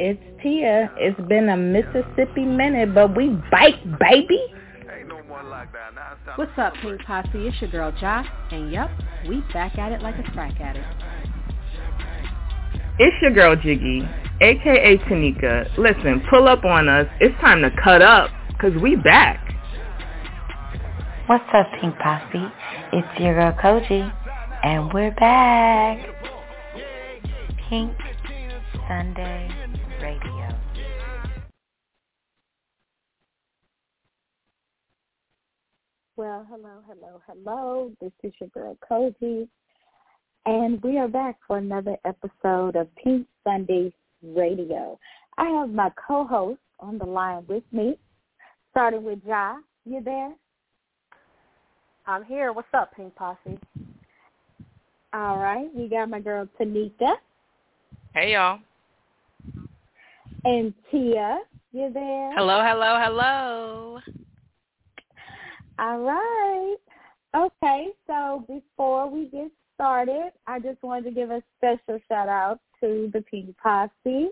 It's Tia. It's been a Mississippi minute, but we bike, baby. What's up, Pynk Posse? It's your girl Josh, and yep, we back at it like a crack addict. It's your girl Jiggy, aka Tanika. Listen, pull up on us. It's time to cut up, cause we back. What's up, Pynk Posse? It's your girl Kogi, and we're back. Pynk Sunday Radio. Well, hello, hello, hello. This is your girl Kogi, and we are back for another episode of Pynk Sunday Radio. I have my co-host on the line with me, starting with Jaa. You there? I'm here. What's up, Pynk Posse? All right. We got my girl Tanika. Hey, y'all. And Tia. You there? Hello, hello, hello. All right. Okay, so before we get started, I just wanted to give a special shout out to the Pynk Posse.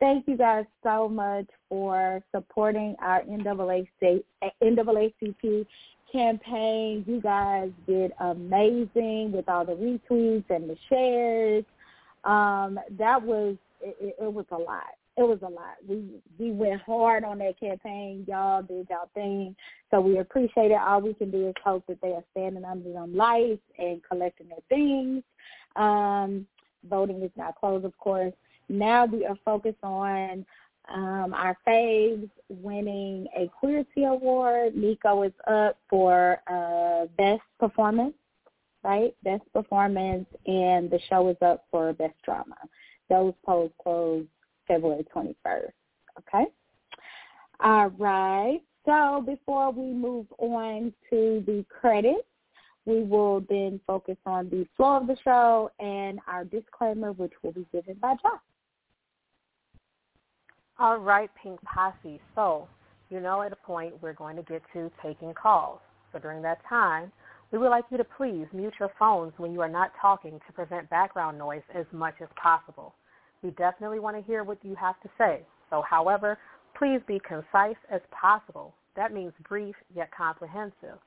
Thank you guys so much for supporting our NAACP, NAACP campaign. You guys did amazing with all the retweets and the shares. Um, that was it, it was a lot. It was a lot. We we went hard on that campaign. Y'all did y'all thing. So we appreciate it. All we can do is hope that they are standing under them lights and collecting their things. Um, voting is not closed, of course. Now we are focused on um, our faves winning a Queerty Award. Nicco is up for uh, Best Performance, right? Best Performance, and the show is up for Best Drama. Those polls close February 21st, okay? All right. So before we move on to the credits, we will then focus on the flow of the show and our disclaimer, which will be given by Josh. All right, Pynk Posse. So, you know at a point we're going to get to taking calls. So during that time, we would like you to please mute your phones when you are not talking to prevent background noise as much as possible. We definitely want to hear what you have to say. So, however, please be concise as possible. That means brief yet comprehensive.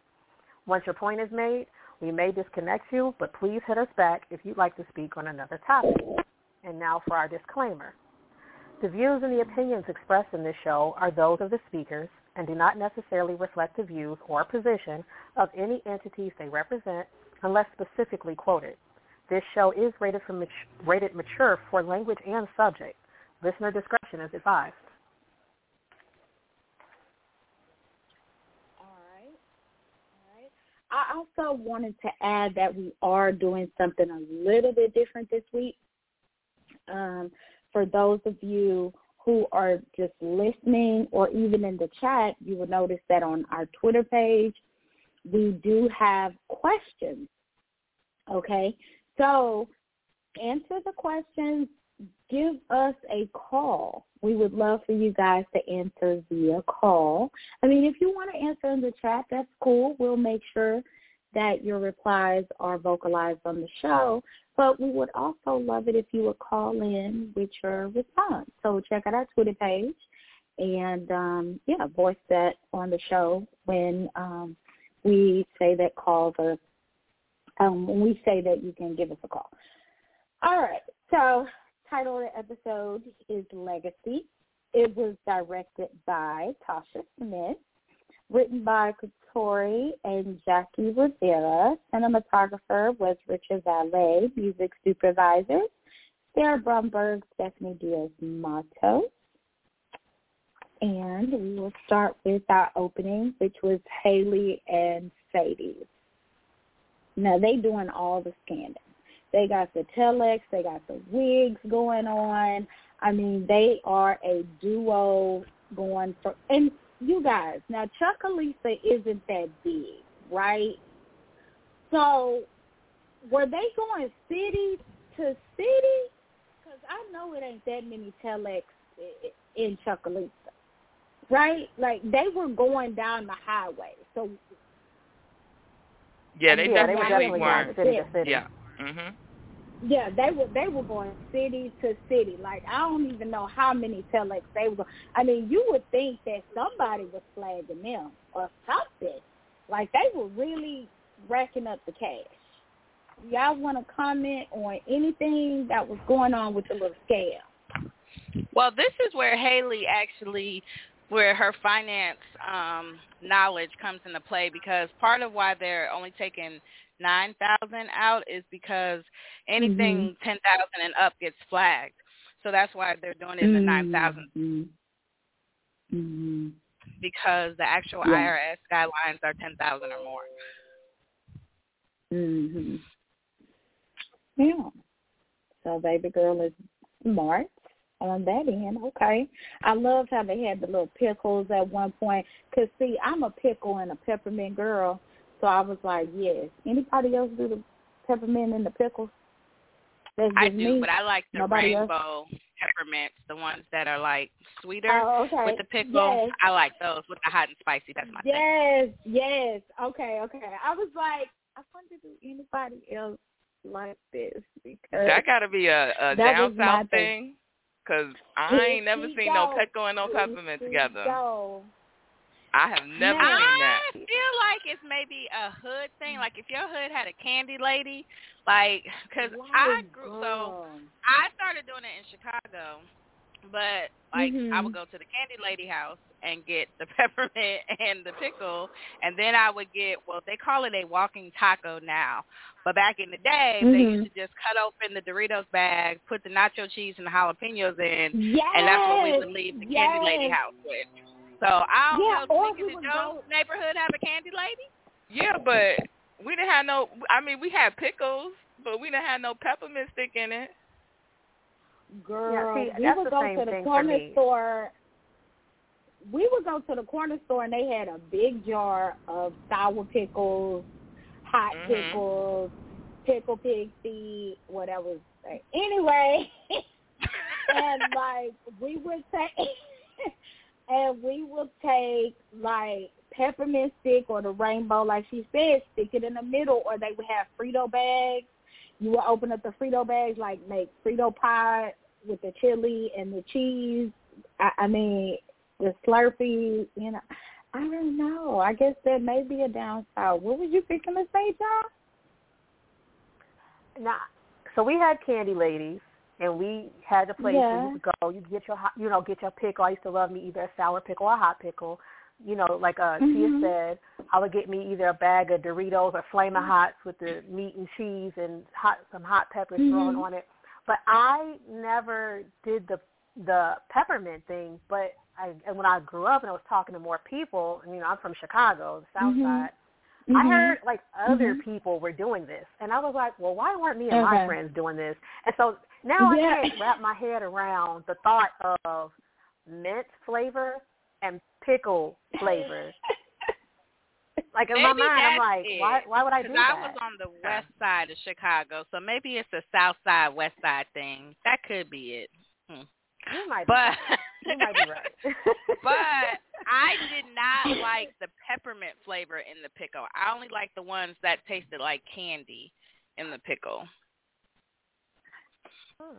Once your point is made, we may disconnect you, but please hit us back if you'd like to speak on another topic. And now for our disclaimer. The views and the opinions expressed in this show are those of the speakers and do not necessarily reflect the views or position of any entities they represent unless specifically quoted. This show is rated, for mat- rated mature for language and subject. Listener discretion is advised. All right. I also wanted to add that we are doing something a little bit different this week. Um, for those of you who are just listening or even in the chat, you will notice that on our Twitter page, we do have questions. Okay, so answer the questions, give us a call. We would love for you guys to answer via call. I mean, if you want to answer in the chat, that's cool. We'll make sure that your replies are vocalized on the show. But we would also love it if you would call in with your response. So check out our Twitter page and um, yeah, voice that on the show when um, we say that calls are um, when we say that you can give us a call. All right. So title of the episode is Legacy. It was directed by Tasha Smith, written by Katori and Jackie Rivera. Cinematographer was Richard Valet. Music supervisor, Sarah Brumberg, Stephanie Diaz Mato. And we will start with our opening, which was Hailey and Sadie. Now they doing all the scanning. They got the telex, they got the wigs going on. I mean, they are a duo going for and you guys, now Chucalissa isn't that big, right? So were they going city to city? Because I know it ain't that many telex in Chucalissa, right? Like they were going down the highway. So yeah, they yeah, definitely, they were definitely weren't. City to city. Yeah. Mhm. Yeah, they were they were going city to city. Like I don't even know how many telex they were. I mean, you would think that somebody was flagging them or something. Like they were really racking up the cash. Y'all want to comment on anything that was going on with the little scam? Well, this is where Hailey actually, where her finance um, knowledge comes into play because part of why they're only taking nine thousand out is because anything Mm-hmm. ten thousand and up gets flagged. So that's why they're doing it in the nine thousand Mm-hmm. Mm-hmm. because the actual Yeah. IRS guidelines are ten thousand or more. Mhm. Yeah. So baby girl is smart on that end. Okay. I love how they had the little pickles at one point. Cause see, I'm a pickle and a peppermint girl, so I was like, yes. Anybody else do the peppermint and the pickles? That's I do, me. but I like the Nobody else? rainbow peppermints, the ones that are like sweeter Oh, okay. with the pickle. Yes. I like those with the hot and spicy. That's my thing. Yes, yes. Okay, okay. I was like, I wonder do anybody else like this because That got to be a, a That down south thing. thing. Cause I Here ain't never she seen no go. pickle and no Here peppermint together. go. I have never Now- seen that. I feel like it's maybe a hood thing. Like if your hood had a candy lady, like because I Right, grew so. I started doing it in Chicago, but like I Mhm. would go to the candy lady house and get the peppermint and the pickle, and then I would get well they call it a walking taco now, but back in the day they Mhm. used to just cut open the Doritos bag, put the nacho cheese and the jalapenos in, Yes, and that's what we would leave the candy lady house with. So I don't Yeah, know. or Nikki, we did would your go- neighborhood have a candy lady? Yeah, but we didn't have no. I mean, we had pickles, but we didn't have no peppermint stick in it. Girl, see, we that's would go to the thing corner store. We would go to the corner store and they had a big jar of sour pickles, hot Mhm. pickles, pickle pig whatever. Anyway, and like we would take, and we would take like peppermint stick or the rainbow, like she said, stick it in the middle, or they would have Frito bags. You would open up the Frito bags, like make Frito pie with the chili and the cheese. I, I mean, the Slurpee. You know, I don't know. I guess that may be a downside. What was you picking to say, John? Now, so we had candy ladies, and we had the place where Yeah. you could go. You get your, you know, get your pickle. I used to love me either a sour pickle or a hot pickle. You know, like uh, Tia Mhm. said, I would get me either a bag of Doritos or Flamin' Hots with the meat and cheese and hot some hot peppers thrown Mhm. on it. But I never did the the peppermint thing. But I, and when I grew up and I was talking to more people, and you know, I'm from Chicago, the South Mhm. Side. I Mhm. heard like other Mhm. people were doing this, and I was like, "Well, why weren't me and my friends doing this?" And so now I Yeah. can't wrap my head around the thought of mint flavor and pickle flavor. Like in my mind, I'm like, it. "Why? Why would I do Because I that?" was on the west side of Chicago, so maybe it's a south side, west side thing. That could be it. Hmm. You might, But be, you might be right. but I did not like the peppermint flavor in the pickle. I only like the ones that tasted like candy in the pickle. Hmm.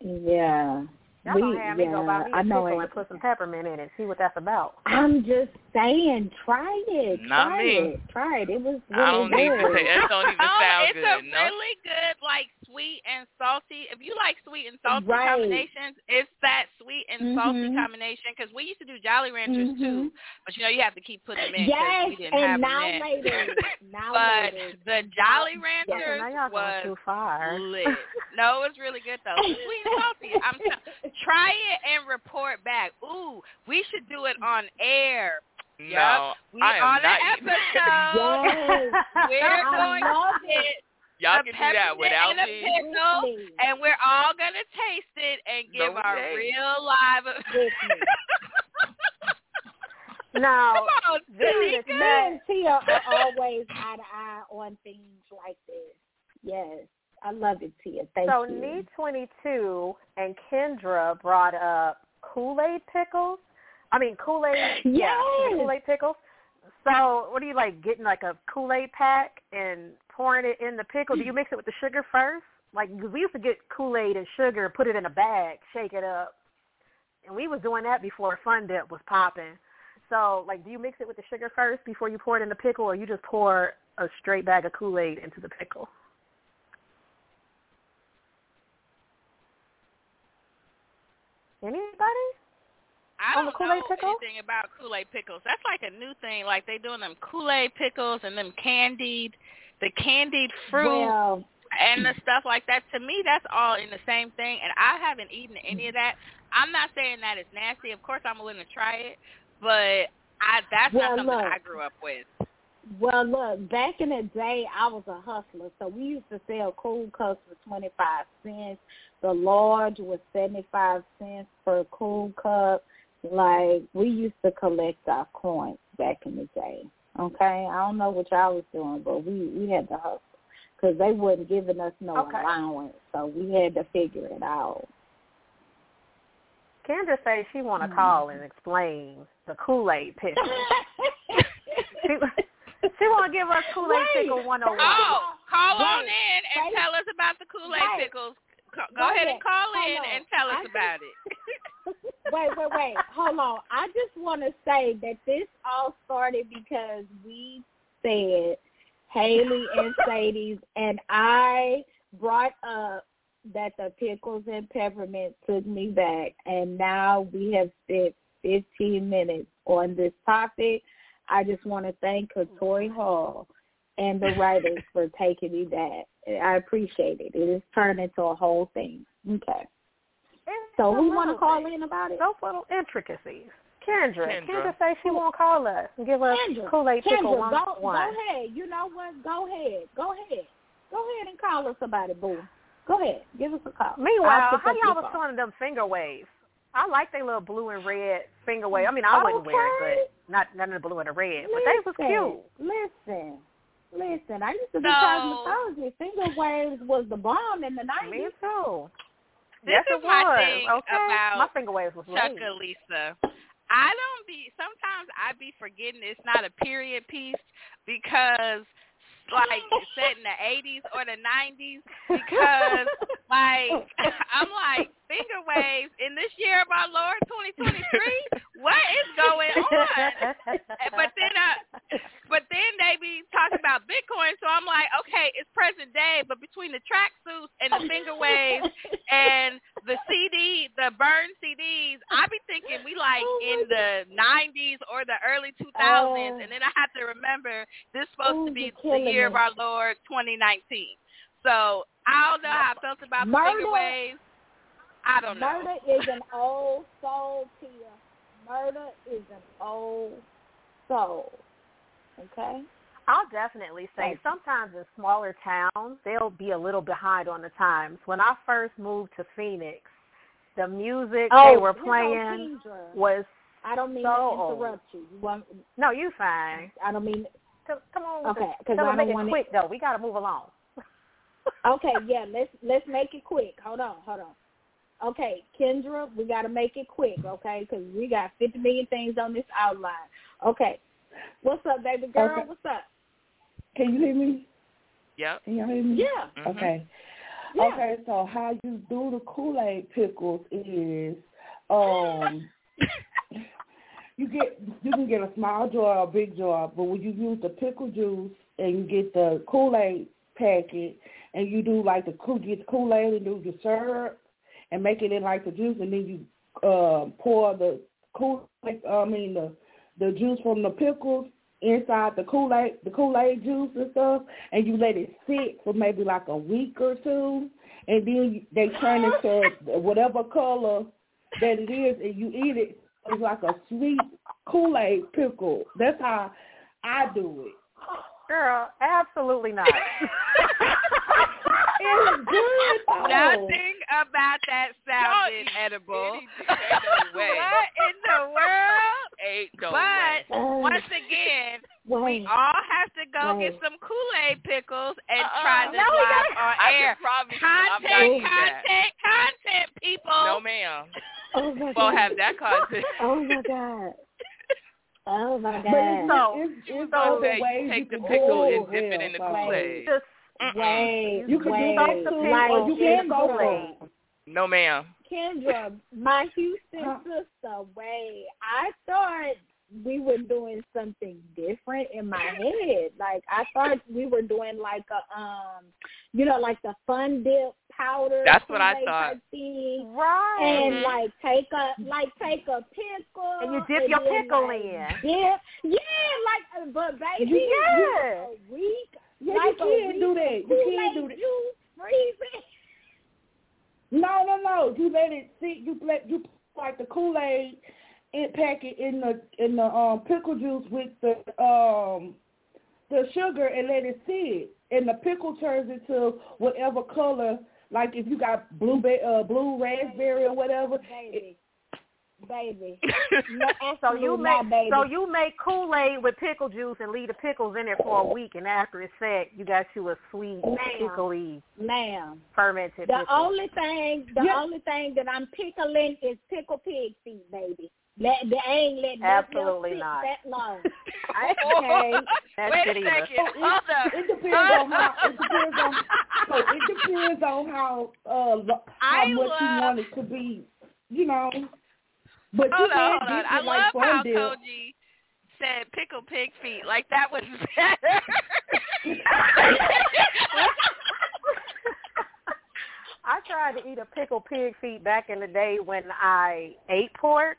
Yeah. Y'all We- gonna have me go buy me yeah, I a know pickle it. and put some peppermint in it. See what that's about. I'm just saying, try it. Not try me. it. Try it. It was really I don't need good. to. It don't even sound oh, sound it's good. a no. really good like sweet and salty. If you like sweet and salty Right. combinations, it's that sweet and salty Mhm. combination. Because we used to do Jolly Ranchers Mhm. too, but you know you have to keep putting them in because Yes, we didn't and have now them in. later, now but later. the Jolly Yeah, Ranchers now was too far. lit. No, it was really good though. Sweet and salty. I'm t- try it and report back. Ooh, we should do it on air. No, Yup. We I am on not the episode. Yes. We're I going love to it. get Y'all a can do that without and a me. pickle, and we're all gonna taste it and give No, our ain't. real live. With now, Come on, this Tanika. is Me and Tia are always eye to eye on things like this. Yes. I love it, Tia. Thank so you. Need Twenty Two and Kendra brought up Kool Aid pickles. I mean Kool Aid, yeah, Kool Aid pickles. So, what do you like? Getting like a Kool Aid pack and pouring it in the pickle. Do you mix it with the sugar first Like we used to get Kool Aid and sugar, put it in a bag, shake it up, and we was doing that before Fun Dip was popping. So, like, do you mix it with the sugar first before you pour it in the pickle, or you just pour a straight bag of Kool Aid into the pickle? Anybody? I don't know pickle? anything about Kool-Aid pickles. That's like a new thing. Like they doing them Kool-Aid pickles and them candied, the candied fruit Well, and the stuff like that. To me, that's all in the same thing. And I haven't eaten any of that. I'm not saying that it's nasty. Of course, I'm willing to try it, but I that's Well, not something look. I grew up with. well, look, back in the day, I was a hustler, so we used to sell cool cups for twenty five cents. The large was seventy five cents per cool cup. Like we used to collect our coins back in the day. Okay, I don't know what y'all was doing, but we we had to hustle because they wasn't giving us no Okay. allowance, so we had to figure it out. Kendra says she want Mm-hmm. to call and explain the Kool Aid pickle. she she want to give us Kool Aid Wait. pickle 101. Oh, call on in and wait. tell us about the Kool-Aid pickles. Go Wait ahead and call minute. in on. and tell us I just- about it. Wait, wait, wait. Hold on. I just want to say that this all started because we said Hailey and Sadie's, and I brought up that the pickles and peppermint took me back, and now we have spent 15 minutes on this topic. I just want to thank Katori Hall and the writers for taking me back. I appreciate it. It has turned into a whole thing. Okay. It's So a who want to call thing. in about it? Those little intricacies. Kendra. Kendra. Kendra says she won't call us and give us Kendra, Kool Aid pickle Kendra, go, 101. go ahead. You know what? Go ahead. Go ahead. Go ahead and call us about it, boo. Go ahead. Give us a call. Meanwhile, how y'all was phone. feeling them finger waves? I like they little blue and red finger waves. I mean, I wouldn't wear it, but not none of the blue and the red. But they was cute. Listen, listen. I used to do So- cosmetology. Finger waves was the bomb in the Me nineties. too. This yes, is my was. thing okay? about my finger waves was. Chucalissa. I don't be sometimes I be forgetting it's not a period piece because like set in the eighties or the nineties because like I'm like finger waves in this year of our Lord twenty twenty three, what is going on? But then I but then they be talking about Bitcoin, so I'm like, okay, it's present day, but between the tracksuits and the finger waves and the CD, the burn CDs, I be thinking we like Oh in the 90s or the early 2000s, Oh. and then I have to remember this supposed Oh, to be the year me. of our Lord 2019. So I don't know how I felt about the finger Murda. waves. I don't know. Murda is an old soul, Tia. Murda is an old soul. Okay. I'll definitely say sometimes in smaller towns they'll be a little behind on the times. When I first moved to Phoenix, the music they oh, were you know, playing was I don't mean so to interrupt you. You want? no, you fine. I don't mean. Come, come on, Okay, the- 'cause I make don't it wanna- quick though. We got to move along. Okay, yeah. Let's let's make it quick. Hold on, hold on. Okay, Kendra, we got to make it quick, okay? Because we got 50 million things on this outline. Okay. What's up, baby girl? Okay. What's up? Can you hear me? Yep. Can y'all hear me? Yeah. Mhm. Okay. Yeah. Okay, so how you do the Kool Aid pickles is um you get you can get a small jar or a big jar, but when you use the pickle juice and you get the Kool Aid packet and you do like the Kool get Kool Aid and do the syrup and make it in like the juice and then you uh pour the Kool I mean the the juice from the pickles inside the Kool Aid the Kool Aid juice and stuff and you let it sit for maybe like a week or two and then they turn into whatever color that it is and you eat it it's like a sweet Kool Aid pickle. That's how I do it. Girl, absolutely not. It's good though. Nothing about that sounded edible. Ain't no way. what in the world? Ain't no but way. Once again, we all have to go Wait. get some Kool-Aid pickles and Uh-uh. try this No, live gotta- on I air. can promise you, I'm not Content, content, content, people. No, ma'am. Oh my Won't god. have that content. Oh my god. Oh my But god. it's, So, it's, it's So other that you take the pickle and dip it in the Kool-Aid. just Wait, You can wait. do that too, like, or you can go Kendra, No, ma'am. Kendra, my Houston Huh? sister. Wait, I thought we were doing something different in my head. Like I thought we were doing like a um, you know, like the fun dip powder. That's what I thought. Thing. Right. And Mhm. like take a like take a pickle And you dip your pickle like, in. Dip, yeah, like but baby, You- you yeah. a week, Yeah, like you a can week do that. You can Kool-Aid do that. Juice freezing. No, no, no. You let it sit. You let you put like the Kool Aid and pack it in the in the um pickle juice with the um the sugar and let it sit. And the pickle turns into whatever color. Like if you got blue uh blue raspberry or whatever. Baby, baby. And so you Absolutely make baby. so you make Kool Aid with pickle juice and leave the pickles in there for a week, and after it's set, you got you a sweet Ma'am. pickly Ma'am, fermented the pickle. only thing, the Yeah. only thing that I'm pickling is pickle pig feet, baby. That they ain't letting nothing else Absolutely sit not. that long. okay, That's Wait it a either. second. Hold up. It depends on how it depends on so it depends on how uh lo- how I much you want it to be, you know. But Hold you on, hold on. I like love fun how dip. Kogi said pickle pig feet. Like that was better. I tried to eat a pickled pig feet back in the day when I ate pork.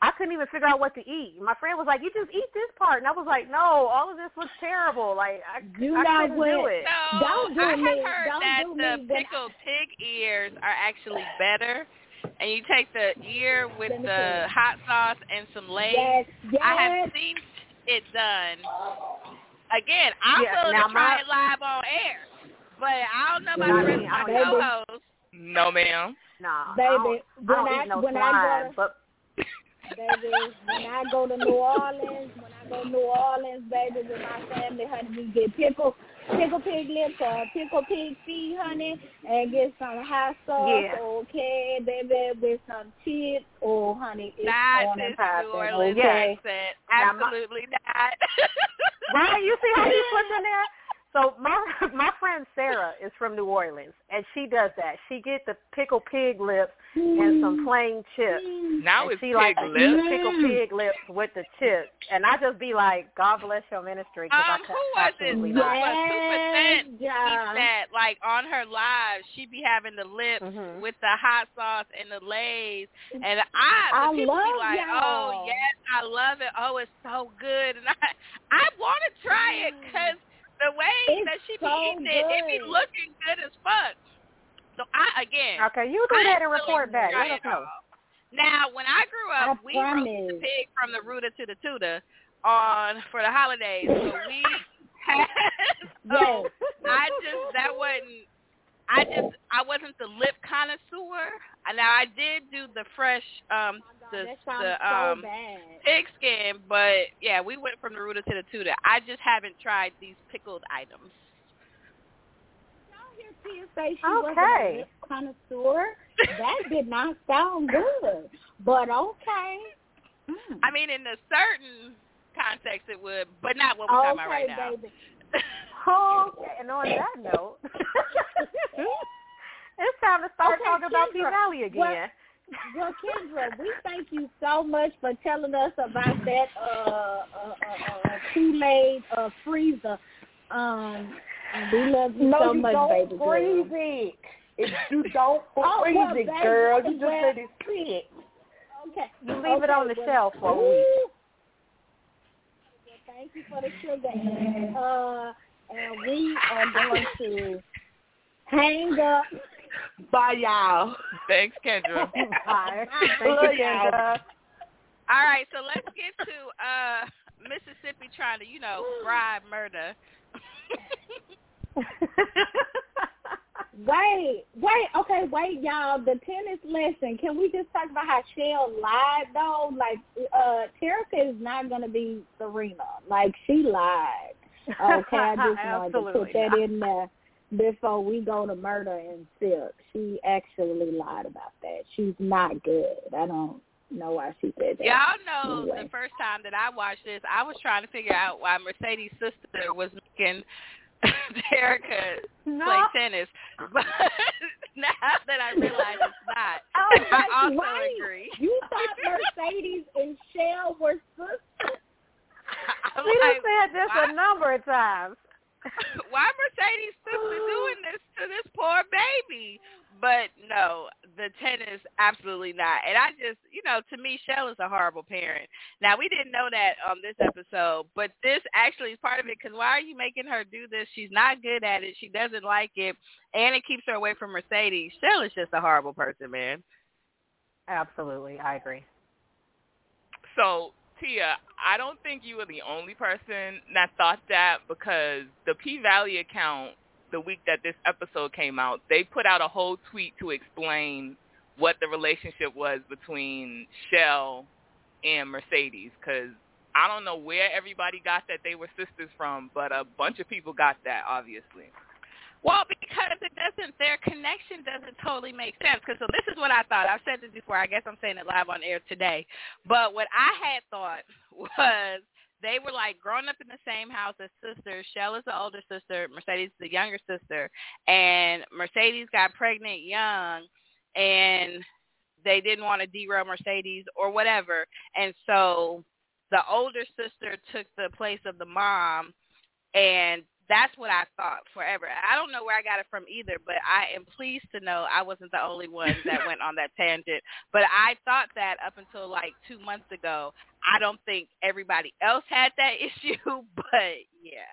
I couldn't even figure out what to eat. My friend was like, "You just eat this part," and I was like, "No, all of this looks terrible. Like I, You I know couldn't do it." No, Don't do I have me. heard Don't that do the me I- pickled pig ears are actually better, and you take the ear with the hot sauce and some Lay's. yes, yes. I have seen it done. Again, I'm Yeah, willing to try my- it live on air, but I don't know about Not the rest me. of I my don't co-hosts. No, ma'am. Nah, Baby, I don't, when I don't I- eat no when I go- but baby. When I go to New Orleans, when I go to New Orleans, baby, with my family, honey, we get pickle, pickle pig lips or pickle pig feet, honey, and get some hot sauce, Yeah. okay, baby, with some chips. Oh, honey, it's Not on this and popping, Orleans okay? accent. Now my- Absolutely not. right, you see how he puts in there. So my my friend Sarah is from New Orleans, and she does that. She get the pickle pig lips and some plain chips. Now and it's she pig like lips. pickle pig lips with the chips, and I just be like, God bless your ministry, because Um, I who could was it? absolutely Who not. was two percent? yeah. He said like on her live, she be having the lips Mhm. with the hot sauce and the lays, and I, the I people love be like, y'all. oh yes, I love it. Oh, it's so good, and I I want to try it because the way It's that she be so eating it, it be looking good as fuck. So I again, Okay, you do that and report back. Let us know. Now, when I grew up, I we roasted the pig from the rooter to the tutor on for the holidays. So we had so I just that wasn't I just I wasn't the lip connoisseur. Now I did do the fresh um the the um bad. pig skin, but yeah, we went from the rooter to the tutor. I just haven't tried these pickled items. Y'all hear Tia say she wasn't a connoisseur? That did not sound good, but okay. Mm. I mean, in a certain context, it would, but not what we're talking about Okay, right now. baby. Okay, and on that note, it's time to start Okay, talking about P Valley again. what- Well, Kendra, we thank you so much for telling us about that uh, uh, uh, uh, Kool-Aid uh, freezer. Um, we love you No, so you much, don't baby freeze girl. it. If you don't Oh, freeze well, it, baby, girl. You just well- let it sit. Okay. You leave it on the well, shelf for a week. Thank you for the sugar. Uh, and we are going to hang up. Bye, y'all. Thanks, Kendra. Bye. Thank Love you, y'all. Kendra. All right, so let's get to uh Mississippi trying to, you know, bribe Murda. Wait, wait, okay, wait, y'all. The tennis lesson. Can we just talk about how Shell lied though? Like, uh, Terica is not gonna be Serena. Like, she lied. Okay, I just wanted to put that not. in there before we go to Murda and silk. She actually lied about that. She's not good. I don't know why she said that. Y'all know Anyway. the first time that I watched this, I was trying to figure out why Mercedes' sister was making Terica no. play tennis, but now that I realize it's not, oh, I also right. agree. You thought Mercedes and Shell were sisters. I'm We like, done said this why, a number of times. why Mercedes sister doing this to this poor baby? But no, the tennis absolutely not. And I just, you know, to me, Shell is a horrible parent. Now we didn't know that on this episode, but this actually is part of it. Because why are you making her do this? She's not good at it. She doesn't like it, and it keeps her away from Mercedes. Shell is just a horrible person, man. Absolutely, I agree. So, Tia, I don't think you were the only person that thought that because the P Valley account, the week that this episode came out, they put out a whole tweet to explain what the relationship was between Shell and Mercedes because I don't know where everybody got that they were sisters from, but a bunch of people got that, obviously. Well, because it doesn't, their connection doesn't totally make sense. Because so this is what I thought. I've said this before. I guess I'm saying it live on air today. But what I had thought was they were like growing up in the same house as sisters. Shell is the older sister, Mercedes is the younger sister, and Mercedes got pregnant young, and they didn't want to derail Mercedes or whatever, and so the older sister took the place of the mom, and that's what I thought forever. I don't know where I got it from either, but I am pleased to know I wasn't the only one that went on that tangent. But I thought that up until like two months ago. I don't think everybody else had that issue, but yeah,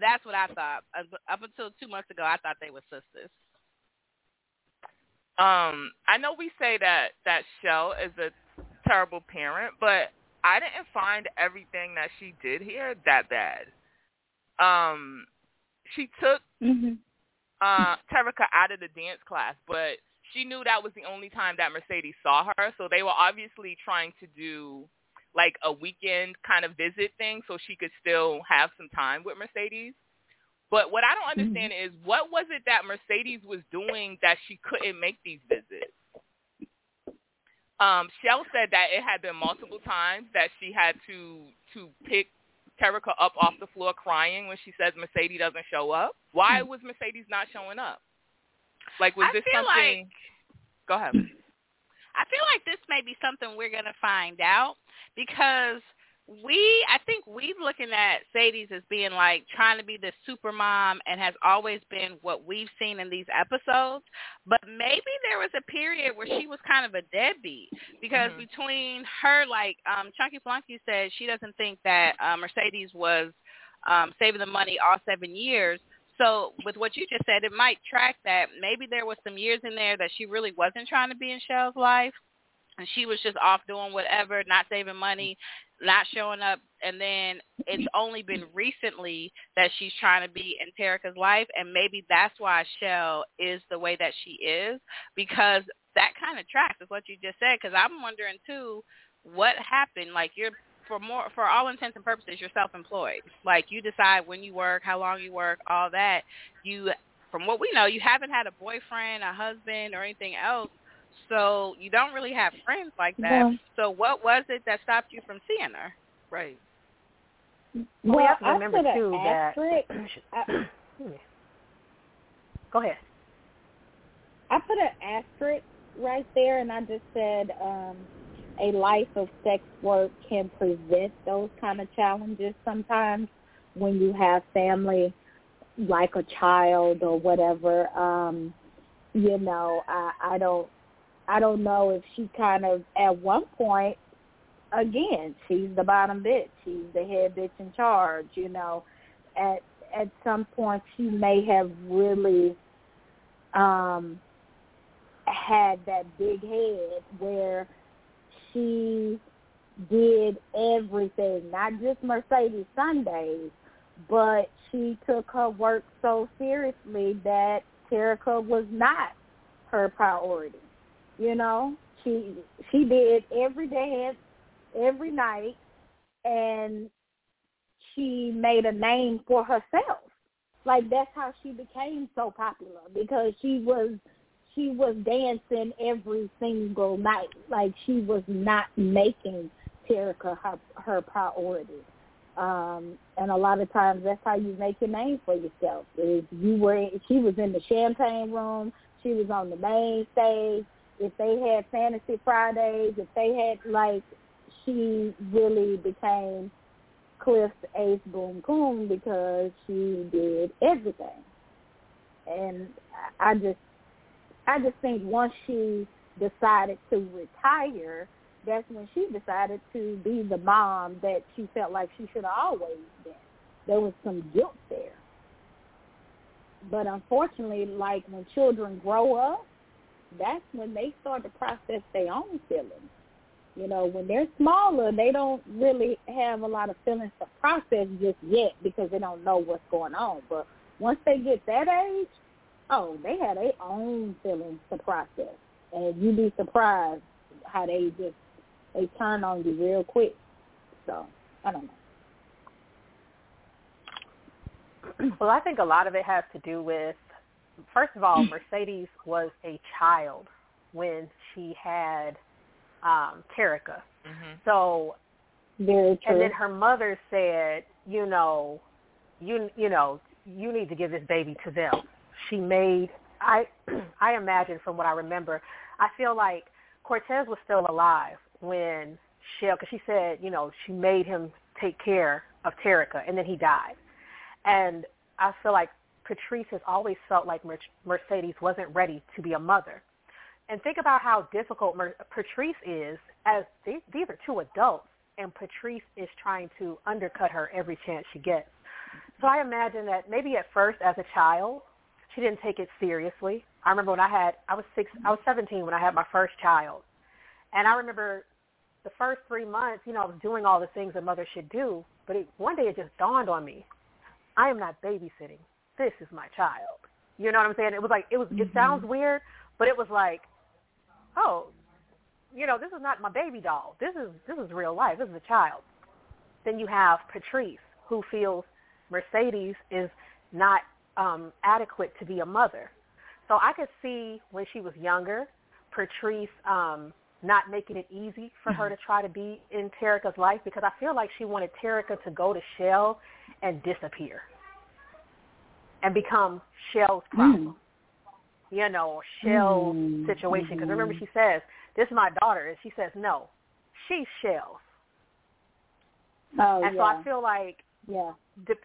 that's what I thought. Up until two months ago, I thought they were sisters. Um, I know we say that that Shell is a terrible parent, but I didn't find everything that she did here that bad. Um, she took Mm-hmm. uh Terica out of the dance class, but she knew that was the only time that Mercedes saw her, so they were obviously trying to do like a weekend kind of visit thing so she could still have some time with Mercedes. But what I don't understand is what was it that Mercedes was doing that she couldn't make these visits? Um, Shell said that it had been multiple times that she had to to pick Terica up off the floor crying when she says Mercedes doesn't show up. Why hmm. was Mercedes not showing up? Like was I this feel something? like Go ahead. I feel like this may be something we're going to find out because we, I think we looking at Sadie's as being like trying to be the super mom and has always been what we've seen in these episodes. But maybe there was a period where she was kind of a deadbeat because Mhm. between her, like um, Chunky Flunky said, she doesn't think that uh, Mercedes was um, saving the money all seven years. So with what you just said, it might track that maybe there was some years in there that she really wasn't trying to be in Shell's life and she was just off doing whatever, not saving money, not showing up, and then it's only been recently that she's trying to be in Terica's life, and maybe that's why Shell is the way that she is, because that kind of tracks with what you just said, because I'm wondering too, what happened? Like you're for more for all intents and purposes, you're self-employed. Like you decide when you work, how long you work, all that. You, from what we know, you haven't had a boyfriend, a husband, or anything else so you don't really have friends like that. Yeah. So what was it that stopped you from seeing her? Right. Well, we have to I remember put an too that. asterisk. I, Go ahead. I put an asterisk right there, and I just said um, a life of sex work can present those kind of challenges sometimes when you have family like a child or whatever. Um, you know, I, I don't I don't know if she kind of at one point again, she's the bottom bitch. She's the head bitch in charge, you know. At at some point she may have really um had that big head where she did everything, not just Mercedes Sundays, but she took her work so seriously that Terica was not her priority. You know, she she did every day, every night, and she made a name for herself. Like that's how she became so popular because she was she was dancing every single night. Like she was not making Terica her her priority. Um, and a lot of times that's how you make your name for yourself. Is you were she was in the champagne room, she was on the main stage. If they had fantasy Fridays, if they had like she really became Cliff's ace boom boom because she did everything. And I just I just think once she decided to retire, that's when she decided to be the mom that she felt like she should have always been. There was some guilt there. But unfortunately, like when children grow up, that's when they start to process their own feelings. You know, when they're smaller, they don't really have a lot of feelings to process just yet because they don't know what's going on. But once they get that age, oh, they have their own feelings to process. And you'd be surprised how they just they turn on you real quick. So I don't know. Well, I think a lot of it has to do with, first of all, Mercedes was a child when she had um Terica. Mm-hmm. So, Very true. and then her mother said, you know, you you know, you need to give this baby to them. She made I I imagine from what I remember, I feel like Cortez was still alive when Shell, because she said, you know, she made him take care of Terica, and then he died. And I feel like Patrice has always felt like Mer- Mercedes wasn't ready to be a mother. And think about how difficult Mer- Patrice is, as these, these are two adults, and Patrice is trying to undercut her every chance she gets. So I imagine that maybe at first, as a child, she didn't take it seriously. I remember when I had, I was six, I was 17 when I had my first child, and I remember the first three months, you know, I was doing all the things a mother should do, but it, one day it just dawned on me, I am not babysitting. This is my child. You know what I'm saying? It was like, it was, mm-hmm. it sounds weird, but it was like, oh, you know, this is not my baby doll. This is, this is real life. This is a child. Then you have Patrice, who feels Mercedes is not um, adequate to be a mother. So I could see when she was younger, Patrice um, not making it easy for her to try to be in Terica's life because I feel like she wanted Terica to go to Shell and disappear and become Shell's problem. Mm. You know, Shell's mm. situation. Because remember, she says, "This is my daughter," and she says, "No, she's Shell's." Oh, and yeah. so I feel like, yeah,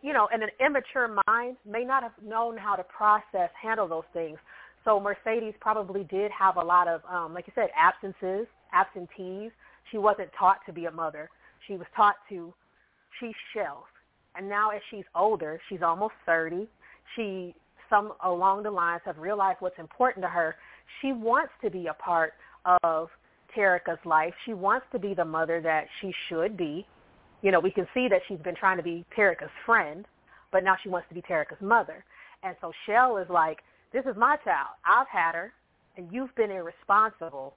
you know, and an immature mind may not have known how to process, handle those things. So Mercedes probably did have a lot of, um, like you said, absences, absentees. She wasn't taught to be a mother. She was taught to, she's shelf. And now as she's older, she's almost 30, she, some along the lines have realized what's important to her. She wants to be a part of Terica's life. She wants to be the mother that she should be. You know, we can see that she's been trying to be Terica's friend, but now she wants to be Terica's mother. And so Shell is like, this is my child. I've had her, and you've been irresponsible.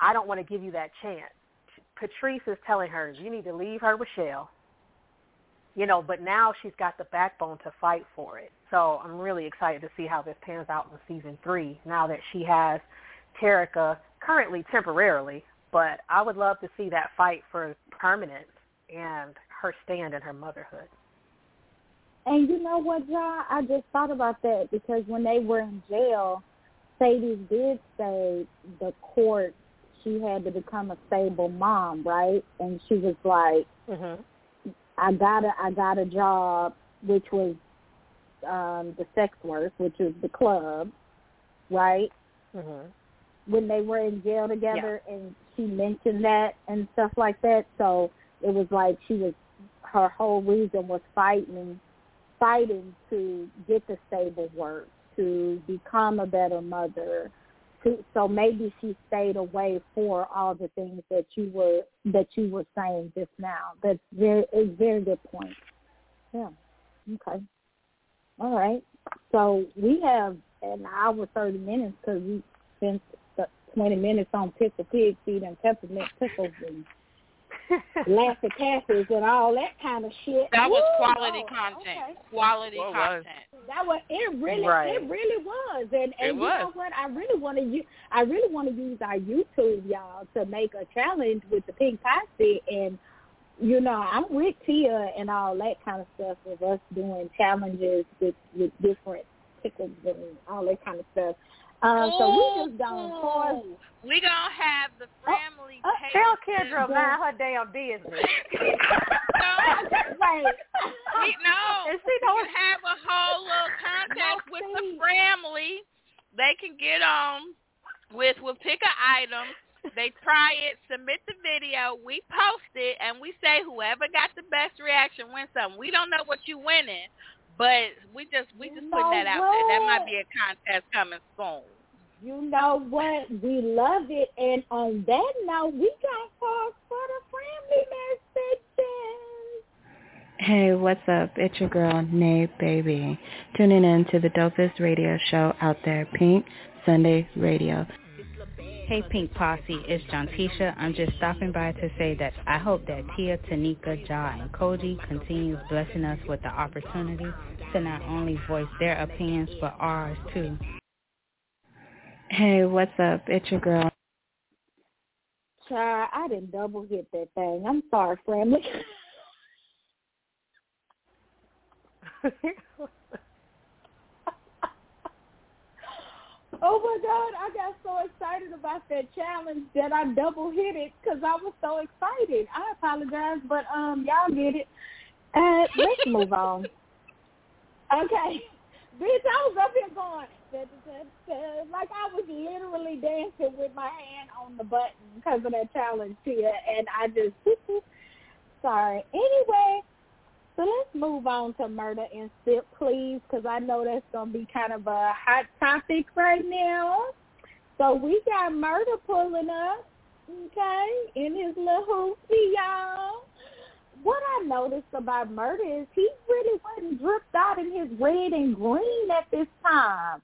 I don't want to give you that chance. Patrice is telling her, you need to leave her with Shell. You know, but now she's got the backbone to fight for it. So I'm really excited to see how this pans out in season three now that she has Terica currently temporarily, but I would love to see that fight for permanence and her stand in her motherhood. And you know what, John? I just thought about that because when they were in jail, Sadie did say the court she had to become a stable mom, right? And she was like, mm-hmm. "I got a I got a job, which was um the sex work, which is the club, right?" Mm-hmm. When they were in jail together, yeah. and she mentioned that and stuff like that, so it was like she was her whole reason was fighting fighting to get the stable work, to become a better mother. To, so maybe she stayed away for all the things that you were that you were saying just now. That's very a very good point. Yeah. Okay. All right. So we have an hour thirty minutes because we spent twenty minutes on pickle pig feet and peppermint pickles and Laffy Taffys and all that kind of shit. That was Woo! quality oh, content. Okay. Quality What content. was? That was it. Really, Right. it really was. And and It you was. know what? I really want to use. I really want to use our YouTube, y'all, to make a challenge with the pink pie stick and you know, I'm with Tia and all that kind of stuff of us doing challenges with with different pickles and all that kind of stuff. Um, so we just don't pause. We gonna have the family. oh, take Tell Kendra mind her damn business. Wait. We, no, And she can have a whole little contest with the family. They can get on with we'll pick an item. They try it, submit the video, we post it, and we say whoever got the best reaction wins something. We don't know what you winning, but we just we just put that out there. That might be a contest coming soon. You know what? We love it. And on that note, we got calls for the family messages. Hey, what's up? It's your girl, Nay Baby. Tuning in to the dopest radio show out there, Pynk Sunday Radio. Hey Pynk Posse, it's Jontisha. I'm just stopping by to say that I hope that Tia, Tanika, Jaa, and Kogi continues blessing us with the opportunity to not only voice their opinions but ours too. Hey, what's up? It's your girl. Child, I didn't double hit that thing. I'm sorry, family. oh my God, I got so excited about that challenge that I double hit it because I was so excited. I apologize, but um, y'all get it. Uh, let's move on. Okay. Bitch, I was up here going, like I was literally dancing with my hand on the button because of that challenge here, and I just, sorry. Anyway, so let's move on to Murda and sip, please, because I know that's going to be kind of a hot topic right now. So we got Murda pulling up, okay, in his little hoopty, y'all. What I noticed about Murda is he really wasn't dripped out in his red and green at this time.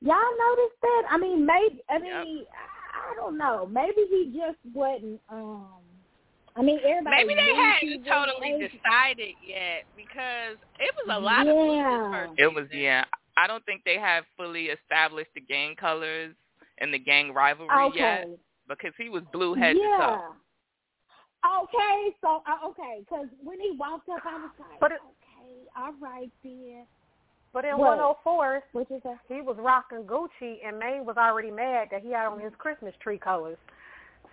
Y'all noticed that? I mean, maybe. I mean, I, I don't know. Maybe he just wasn't. um I mean, everybody. Maybe they hadn't totally Asian. decided yet because it was a lot of blue Yeah. this first It was yeah. I don't think they have fully established the gang colors and the gang rivalry yet because he was blue head to yeah. toe. Okay, so uh, okay, because when he walked up, I was like, But it- okay, all right then. But in What? 104, which is say? he was rocking Gucci, and May was already mad that he had on his Christmas tree colors.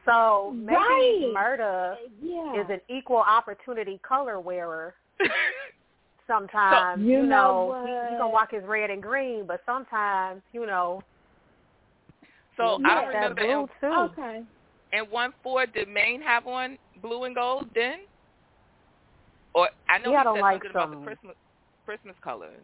So maybe Right. Murda Yeah. is an equal opportunity color wearer. Sometimes, You you, know know, he, he what? gonna rock his red and green, but sometimes, you know, So he I got don't that remember blue in, too. Okay. And one four did Maine have on blue and gold then? Or I know He he, had said like, something about the Christmas Christmas colors.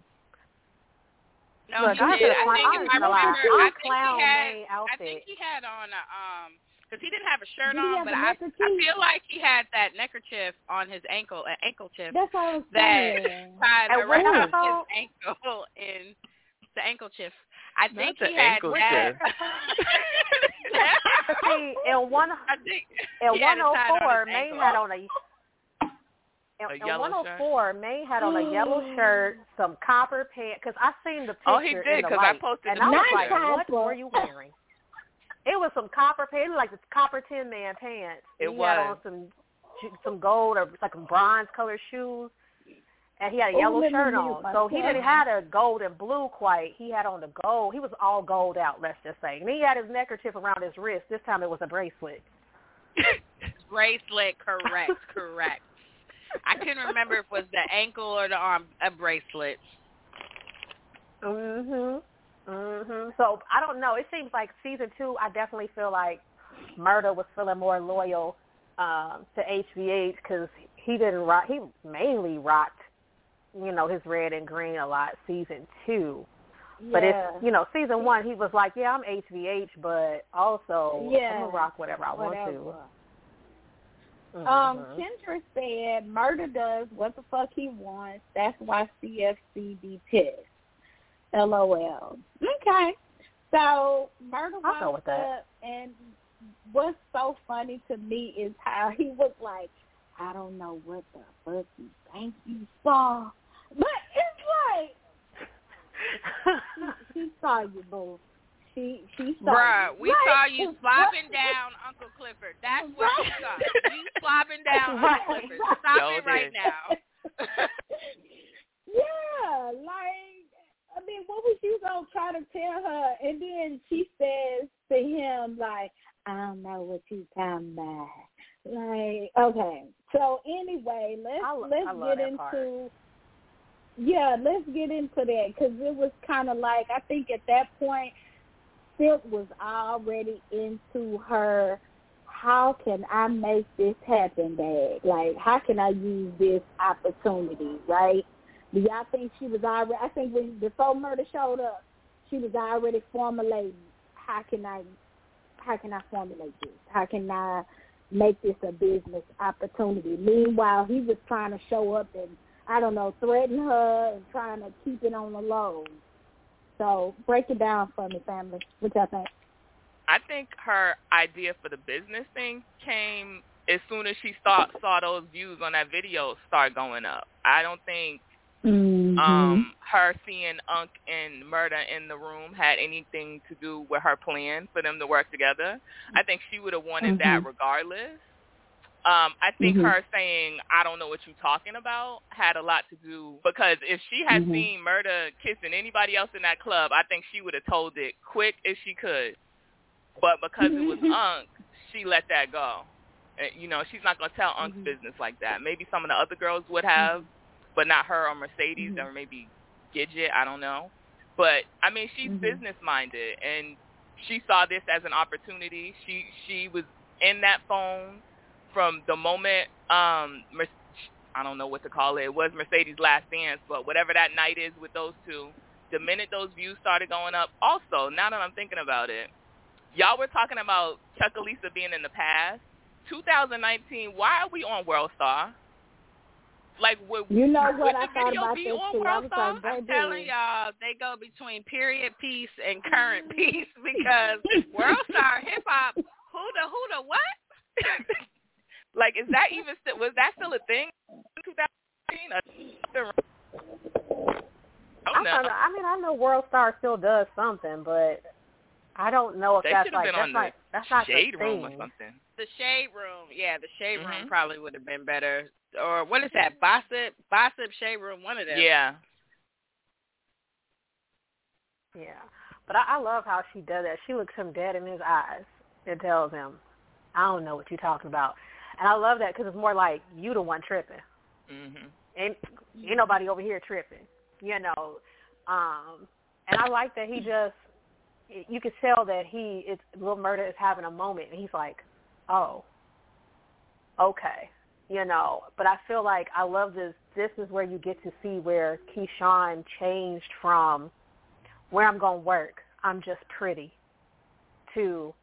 No, Look, he I did. just I want- think I if I wanna lie. remember, I'm think he had. I think he had on a um because he didn't have a shirt Did on, but I, neckerchief? feel like he had that neckerchief on his ankle, an ankle chip That's what I was that saying. tied And around what his ankle in the ankle chip. I Not think the he had ankle that. See, in one I think in he had it tied on 104, May ankle. had on a in, A in yellow 104, May had on a yellow shirt, some copper pants. Because I seen the picture Oh, he in did, the 'cause I light, posted and the I was picture. like, Not "What were you wearing?" It was some copper pants, like the copper tin man pants. It he had on some some gold or like some bronze color shoes, and he had a Oh, yellow let shirt on. So he didn't have a gold and blue quite. He had on the gold. He was all gold out. Let's just say. And he had his neckerchief around his wrist. This time it was a bracelet. bracelet. Correct, correct. I couldn't remember if it was the ankle or the arm a bracelet. Mhm. Mhm. So I don't know. It seems like season two. I definitely feel like Murda was feeling more loyal um, to HVH because he didn't rock. He mainly rocked, you know, his red and green a lot. Season two, but it's you know, season one he was like, yeah, I'm HVH, but also Yeah. I'm gonna rock whatever I want to. Um, Mhm. Kendra said Murda does what the fuck he wants. That's why CFC be pissed. LOL. Okay. So Murda I'll go with that. up and what's so funny to me is how he was like, I don't know what the fuck you think you saw. But it's like she saw you, boo. She she saw Bruh, you. we Right? saw you What- slobbing down Uncle Clifford. That's what you Right. saw. You slobbing down right. on Clippers. Stop Yo, it right now. yeah, like I mean, what was you gonna try to tell her? And then she says to him, like, I don't know what you talking about. Like, okay. So anyway, let's I, let's I get into. Part. Yeah, let's get into that because it was kind of like I think at that point, Silk was already into her. How can I make this happen, Dad? Like, how can I use this opportunity, right? Do y'all think she was already? I think when before Murda showed up, she was already formulating. How can I? How can I formulate this? How can I make this a business opportunity? Meanwhile, he was trying to show up and I don't know, threaten her and trying to keep it on the low. So break it down for me, family. What y'all think? I think her idea for the business thing came as soon as she saw saw those views on that video start going up. I don't think Mm-hmm. Um, her seeing Unc and Murda in the room had anything to do with her plan for them to work together. I think she would have wanted mm-hmm. that regardless. Um, I think mm-hmm. her saying "I don't know what you're talking about" had a lot to do because if she had mm-hmm. seen Murda kissing anybody else in that club, I think she would have told it quick if she could. But because it was Unc, she let that go. You know, she's not gonna tell Unc's mm-hmm. business like that. Maybe some of the other girls would have, but not her or Mercedes mm-hmm. or maybe Gidget. I don't know. But I mean, she's mm-hmm. business minded, and she saw this as an opportunity. She she was in that phone from the moment um I don't know what to call it. It was Mercedes' last dance, but whatever that night is with those two, the minute those views started going up. Also, now that I'm thinking about it, y'all were talking about Chucalissa being in the past. 2019, why are we on World Star? Like, would, you know what I thought about this too? I was like, I'm telling y'all, they go between period piece and current mm-hmm. piece because World Star Hip Hop, who the who the what? like, is that even still was that still a thing in 2019? I, know. I mean, I know World Star still does something, but I don't know if they that's like that's not that's not shade room thing. or something. The shade room, yeah, the shade mm-hmm. room probably would have been better or what is that? Bossip, Bossip Shade Room, one of them. Yeah. Yeah, but I, I love how she does that. She looks him dead in his eyes and tells him, "I don't know what you're talking about." And I love that because it's more like you the one tripping, mm-hmm. and ain't nobody over here tripping, you know. Um, and I like that he just, you could tell that he, it's Lil Murda is having a moment, and he's like, "Oh, okay." you know. But I feel like I love this. This is where you get to see where Keyshawn changed from where I'm going to work. I'm just pretty to,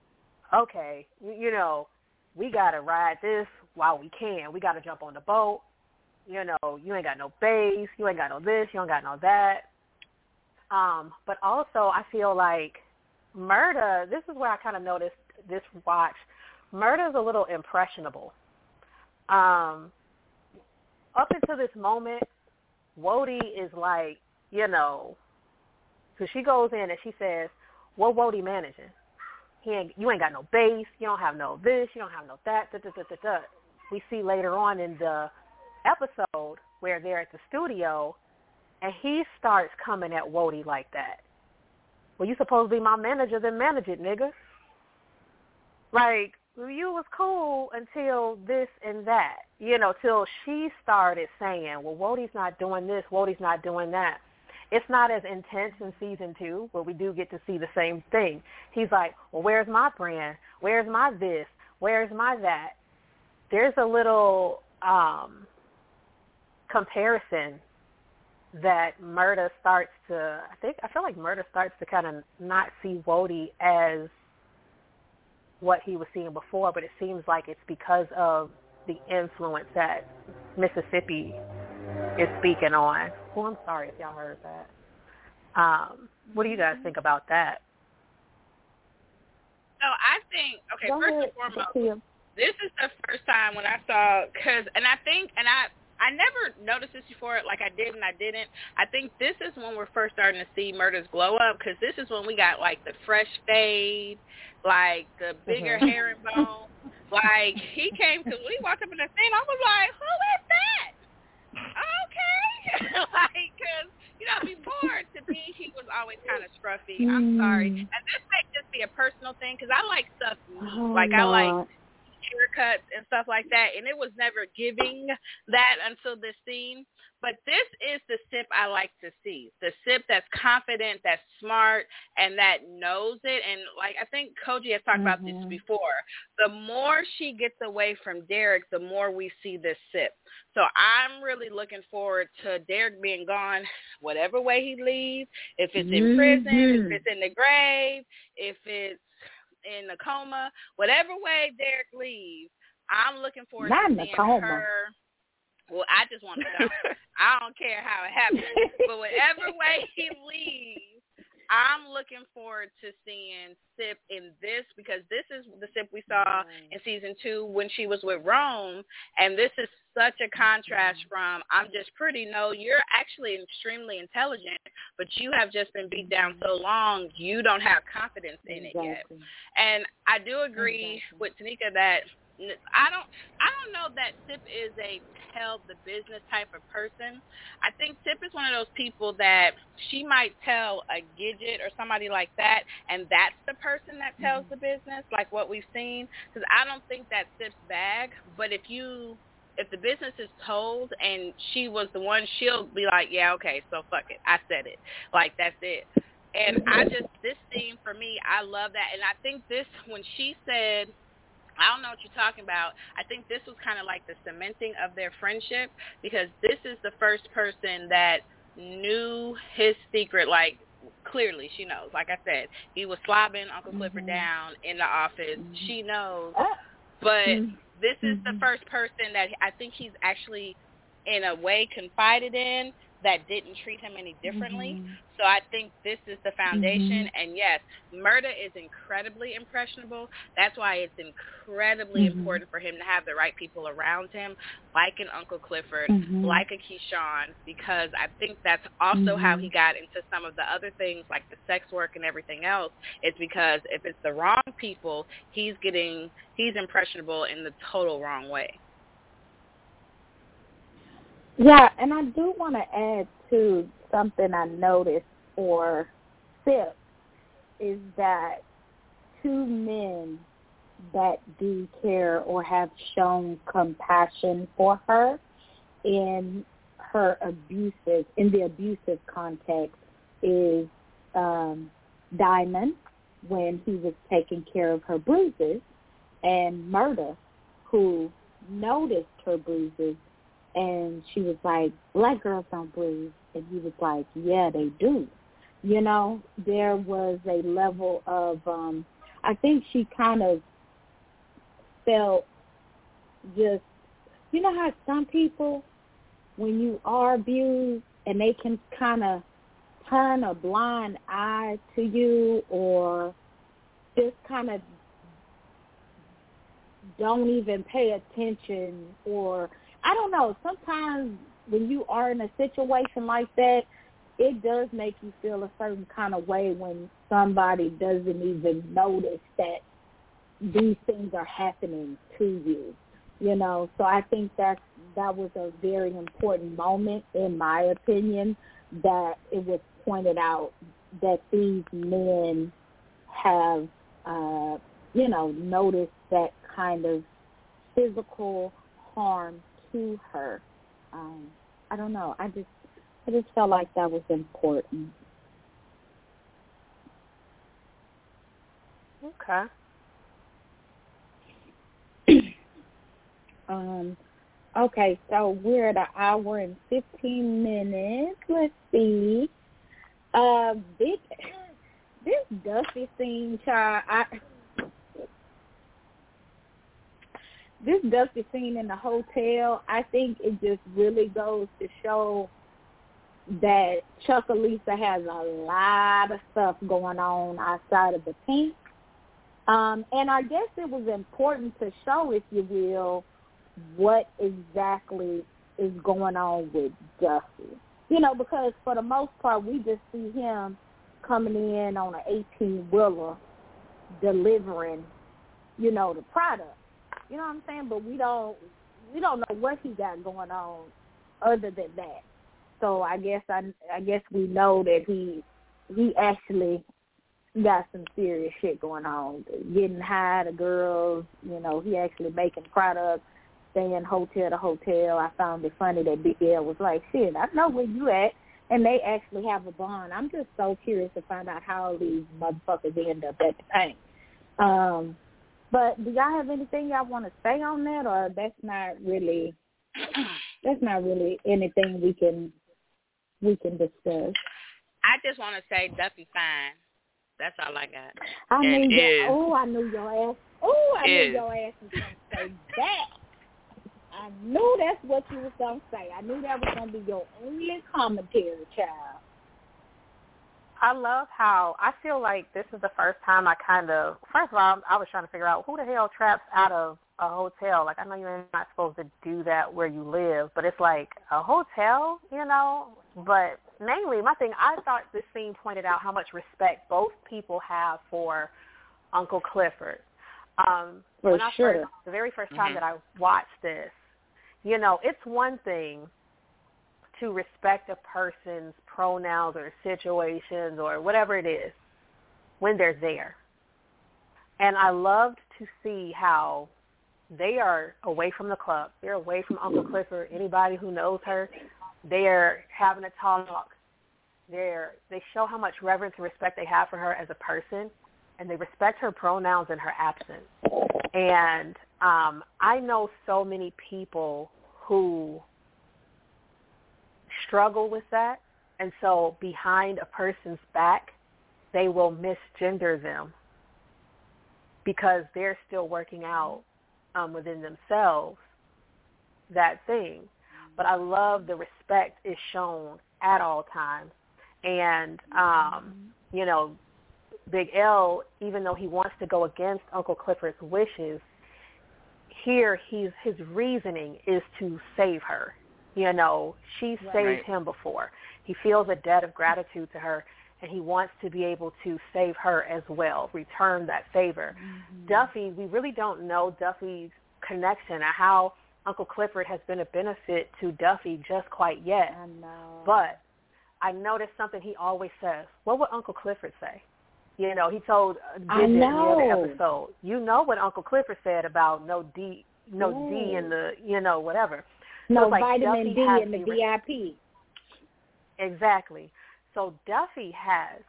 okay, you know, we got to ride this while we can. We got to jump on the boat. You know, you ain't got no base. You ain't got no this. You don't got no that. Um, but also, I feel like Murda, this is where I kind of noticed this watch. Murda's a little impressionable um, up until this moment, Woody is like, you know, because she goes in and she says, "What Woody managing? He ain't, you ain't got no base. You don't have no this. You don't have no that." Da, da, da, da, da. We see later on in the episode where they're at the studio, and he starts coming at Woody like that. Well, you supposed to be my manager, then manage it, nigga. Like, you was cool until this and that, you know, till she started saying, well, Wodie's not doing this, Wodie's not doing that. It's not as intense in season two, but we do get to see the same thing. He's like, well, where's my brand? Where's my this? Where's my that? There's a little um, comparison that Murda starts to, I think, I feel like Murda starts to kind of not see Wodie as what he was seeing before, but it seems like it's because of the influence that Mississippi is speaking on. Well, I'm sorry if y'all heard that. Um, what do you guys think about that? So I think okay. Go first ahead. and foremost, this is the first time when I saw because, and I think, and I I never noticed this before, like I did and I didn't. I think this is when we're first starting to see Murda's glow up because this is when we got like the fresh fade, like the bigger mm-hmm. herringbone. Like he came because he walked up in the scene, I was like, "Who is that?" Okay, like because you know before to me he was always kind of scruffy. I'm sorry, mm. and this may just be a personal thing because I like stuff. Oh, like I like haircuts and stuff like that, and it was never giving that until this scene. But this is the sip I like to see. The sip that's confident, that's smart, and that knows it. And like I think Kogi has talked mm-hmm. about this mm-hmm. before. The more she gets away from Derek, the more we see this sip. So I'm really looking forward to Derek being gone, whatever way he leaves. If it's in mm-hmm. prison, if mm-hmm. it's in the grave, if it's in a coma, whatever way Derek leaves, I'm looking forward Not to seeing her. Well, I just want to know. I don't care how it happens, but whatever way he leaves, I'm looking forward to seeing Sip in this because this is the Sip we saw mm. in season two when she was with Rome, and this is such a contrast mm-hmm. from I'm just pretty. No, you're actually extremely intelligent, but you have just been beat down mm-hmm. so long you don't have confidence in exactly. it yet. And I do agree exactly. with Tanika that I don't I don't know that Sip is a tell the business type of person. I think Sip is one of those people that she might tell a Gidget or somebody like that, and that's the person that tells mm-hmm. the business, like what we've seen. Because I don't think that's Sip's bag. But if you if the business is told and she was the one, she'll be like, yeah, okay, so fuck it, I said it, like that's it. And I just this scene for me, I love that, and I think this when she said I don't know what you're talking about. I think this was kind of like the cementing of their friendship because this is the first person that knew his secret like clearly she knows. Like I said, he was slobbing Uncle Clifford mm-hmm. down in the office. Mm-hmm. She knows. Ah. But mm-hmm. this is the mm-hmm. first person that I think he's actually in a way confided in that didn't treat him any differently. Mm-hmm. So I think this is the foundation. Mm-hmm. And yes, Murda is incredibly impressionable. That's why it's incredibly mm-hmm. important for him to have the right people around him, like an Uncle Clifford, mm-hmm. like a Keyshawn, because I think that's also how he mm-hmm. got into some of the other things like the sex work and everything else. It's because if it's the wrong people, he's getting he's impressionable in the total wrong way. Yeah, and I do want to add to something I noticed for Sip is that two men that do care or have shown compassion for her in her abusive in the abusive context is um Diamond when he was taking care of her bruises and Murda who noticed her bruises and she was like, black girls don't bruise. And he was like, yeah, they do. You know, there was a level of, um, I think she kind of felt just, you know how some people, when you are abused and they can kind of turn a blind eye to you or just kind of don't even pay attention or I don't know. Sometimes when you are in a situation like that, it does make you feel a certain kind of way when somebody doesn't even notice that these things are happening to you. You know, so I think that that was a very important moment, in my opinion, that it was pointed out that these men have, uh, you know, noticed that kind of physical harm to her. Um, I don't know. I just I just felt like that was important. Okay. um okay, so we're at an hour and fifteen minutes. Let's see. Uh big this Dusty scene child I this dusty scene in the hotel, I think it just really goes to show that Chucalissa has a lot of stuff going on outside of the Pynk. Um, and I guess it was important to show, if you will, what exactly is going on with Dusty. You know, because for the most part, we just see him coming in on an 18-wheeler delivering, you know, the product. You know what I'm saying? But we don't we don't know what he got going on other than that. So I guess I I guess we know that he he actually got some serious shit going on. Getting high to girls, you know, he actually making products, staying hotel to hotel. I found it funny that Big L was like, Shit, I know where you at and they actually have a bond. I'm just so curious to find out how these motherfuckers end up at the paint. Um but do y'all have anything y'all want to say on that or that's not really that's not really anything we can we can discuss. I just want to say Duffy fine. That's all I got. I And knew that. Oh, I knew your ass. Oh, I knew your ass was gonna say that. I knew that's what you was gonna say. I knew that was gonna be your only commentary, child. I love how I feel like this is the first time I kind of. First of all, I was trying to figure out who the hell traps out of a hotel. Like I know you're not supposed to do that where you live, but it's like a hotel, you know. But mainly, my thing, I thought this scene pointed out how much respect both people have for Uncle Clifford. Um, For when I sure. first, the very 1st time Mhm. that I watched this, you know, it's one thing to respect a person's pronouns or situations or whatever it is when they're there. And I loved to see how they are away from the club. They're away from Uncle Clifford. Anybody who knows her, they're having a talk. They're they show how much reverence and respect they have for her as a person, and they respect her pronouns in her absence. And um, I know so many people who struggle with that, and so behind a person's back, they will misgender them because they're still working out um, within themselves that thing. But I love the respect is shown at all times, and um, you know, Big L, even though he wants to go against Uncle Clifford's wishes, here he's his reasoning is to save her. You know, she saved Right. him before. He feels a debt of gratitude to her, and he wants to be able to save her as well, return that favor. Duffy, we really don't know Duffy's connection or how Uncle Clifford has been a benefit to Duffy just quite yet. I know. But I noticed something he always says. What would Uncle Clifford say? You know, he told uh, I Digit in the other episode. You know what Uncle Clifford said about no D, no D in the, you know, whatever. No it's like vitamin Duffy D in the the re- VIP. Exactly. So Duffy has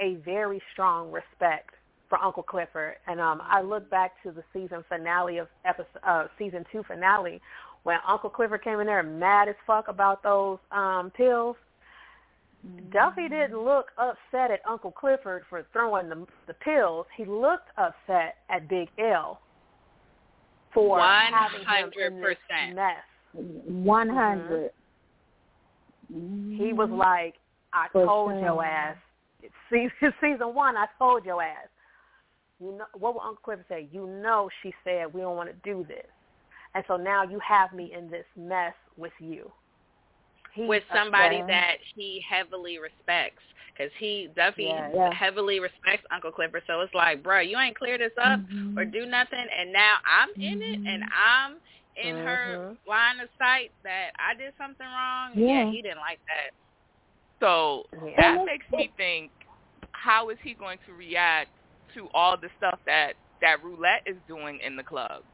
a very strong respect for Uncle Clifford, and um, I look back to the season finale of episode, uh, season two finale, when Uncle Clifford came in there mad as fuck about those um, pills. Duffy didn't look upset at Uncle Clifford for throwing the, the pills. He looked upset at Big L for having him in this 100%. mess. Mm-hmm. One hundred. He was mm-hmm. like, I For told sure. your ass. Season season one, I told your ass. You know what would Uncle Clifford say? You know she said we don't want to do this. And so now you have me in this mess with you. He's with somebody upset. that he heavily respects because he Duffy Yes. Yeah. heavily respects Uncle Clifford. So it's like, bro, you ain't clear this up mm-hmm. or do nothing, and now I'm in it and I'm in her Mhm. line of sight that I did something wrong. Yeah. he didn't like that. So Yeah. that makes me think, how is he going to react to all the stuff that that roulette is doing in the club?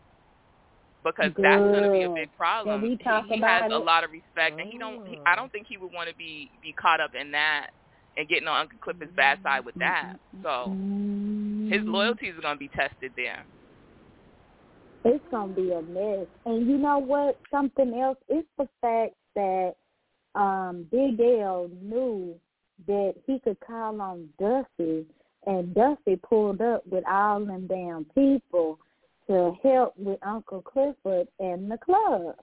Because that's going to be a big problem. Can we talk he, he about has a lot of respect, and he don't. He, I don't think he would want to be be caught up in that and getting on Uncle Clifford's bad side with that. So his loyalties are going to be tested there. It's gonna be a mess. And you know what? Something else is the fact that um Big L knew that he could call on Dusty and Dusty pulled up with all them damn people to help with Uncle Clifford and the club.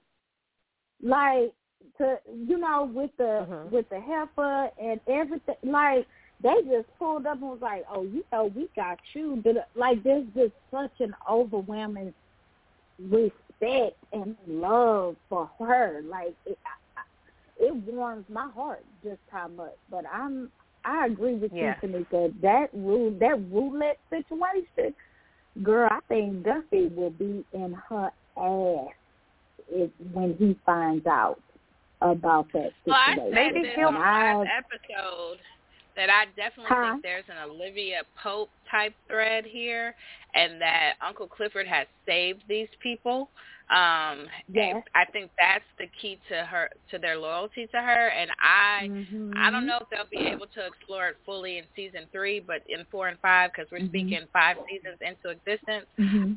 Like to you know, with the Mhm. with the heifer and everything like they just pulled up and was like, "Oh, you know, we got you." But, Like there's just such an overwhelming respect and love for her. Like it, I- I- it warms my heart just how much. But I'm I agree with Yeah. you, Tanika. That rule that roulette situation, girl, I think Duffy will be in her ass if, when he finds out about that situation. Well, I said Maybe this he'll last episode that I definitely Huh? think there's an Olivia Pope type thread here, and that Uncle Clifford has saved these people. Um, Yes. I think that's the key to her to their loyalty to her, and I Mm-hmm. I don't know if they'll be able to explore it fully in season three, but in four and five, because we're Mhm. speaking five seasons into existence, Mm-hmm.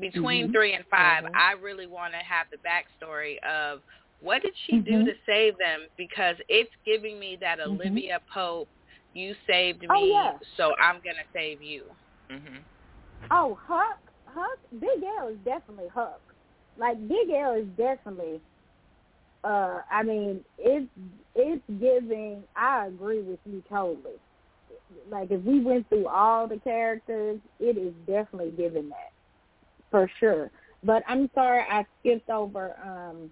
between Mhm. three and 5 Mhm. I really want to have the backstory of what did she do Mhm. to save them because it's giving me that Mhm. Olivia Pope, you saved me, Oh, yeah. so I'm gonna save you. Mhm. Oh, Huck, Huck, Big L is definitely Huck. Like Big L is definitely. Uh, I mean, it's it's giving. I agree with you totally. Like if we went through all the characters, it is definitely giving that for sure. But I'm sorry I skipped over um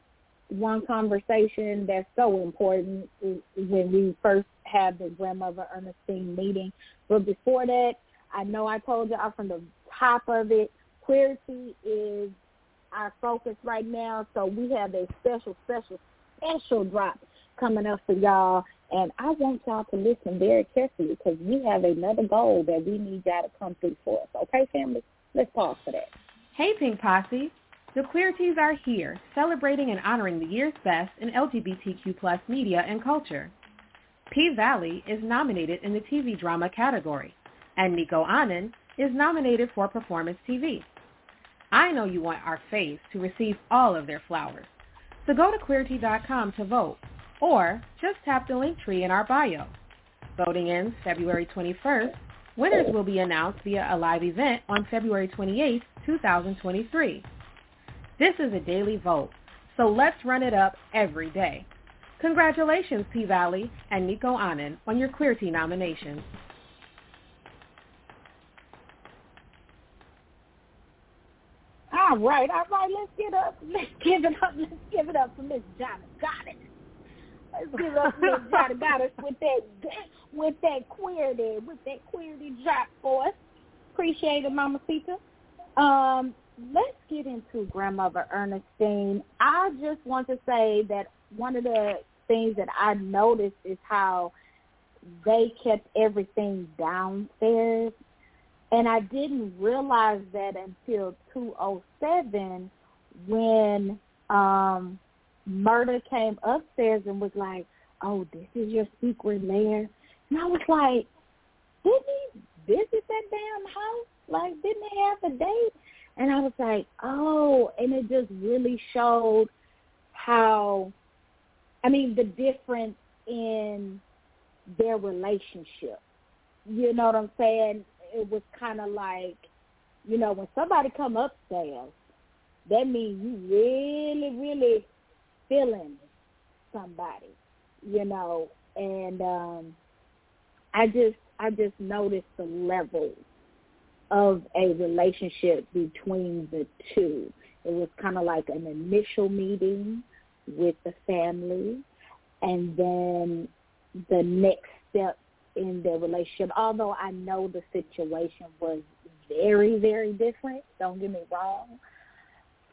one conversation that's so important when we first had the grandmother Ernestine meeting. But before that, I know I told y'all from the top of it, queerty is our focus right now. So we have a special, special, special drop coming up for y'all. And I want y'all to listen very carefully because we have another goal that we need y'all to come through for us. Okay, family? Let's pause for that. Hey, Pynk Posse. The Queerties are here, celebrating and honoring the year's best in LGBTQ plus media and culture. P-Valley is nominated in the TV drama category, and Nicco Annan is nominated for Performance TV. I know you want our faves to receive all of their flowers, so go to queerty.com to vote, or just tap the link tree in our bio. Voting ends February 21st. Winners will be announced via a live event on February 28th, 2023. This is a daily vote, so let's run it up every day. Congratulations, P-Valley and Nicco Annan on your Queerty nominations. All right, all right, let's get up. Let's give it up. Let's give it up for Miss Johnny Goddess. Let's give it up for Miss Johnny Goddess with that with that queerty, with that queerty drop for us. Appreciate it, Mama Sita. Um, let's get into Grandmother Ernestine. I just want to say that one of the things that I noticed is how they kept everything downstairs and I didn't realize that until 207 when um Murda came upstairs and was like, "Oh, this is your secret lair." And I was like, "Didn't he visit that damn house? Like, didn't they have a date?" And I was like, "Oh," and it just really showed how I mean, the difference in their relationship. You know what I'm saying? It was kind of like, you know, when somebody come upstairs, that means you really, really feeling somebody, you know. And um I just, I just noticed the level of a relationship between the two. It was kind of like an initial meeting with the family, and then the next step in their relationship. Although I know the situation was very, very different. Don't get me wrong.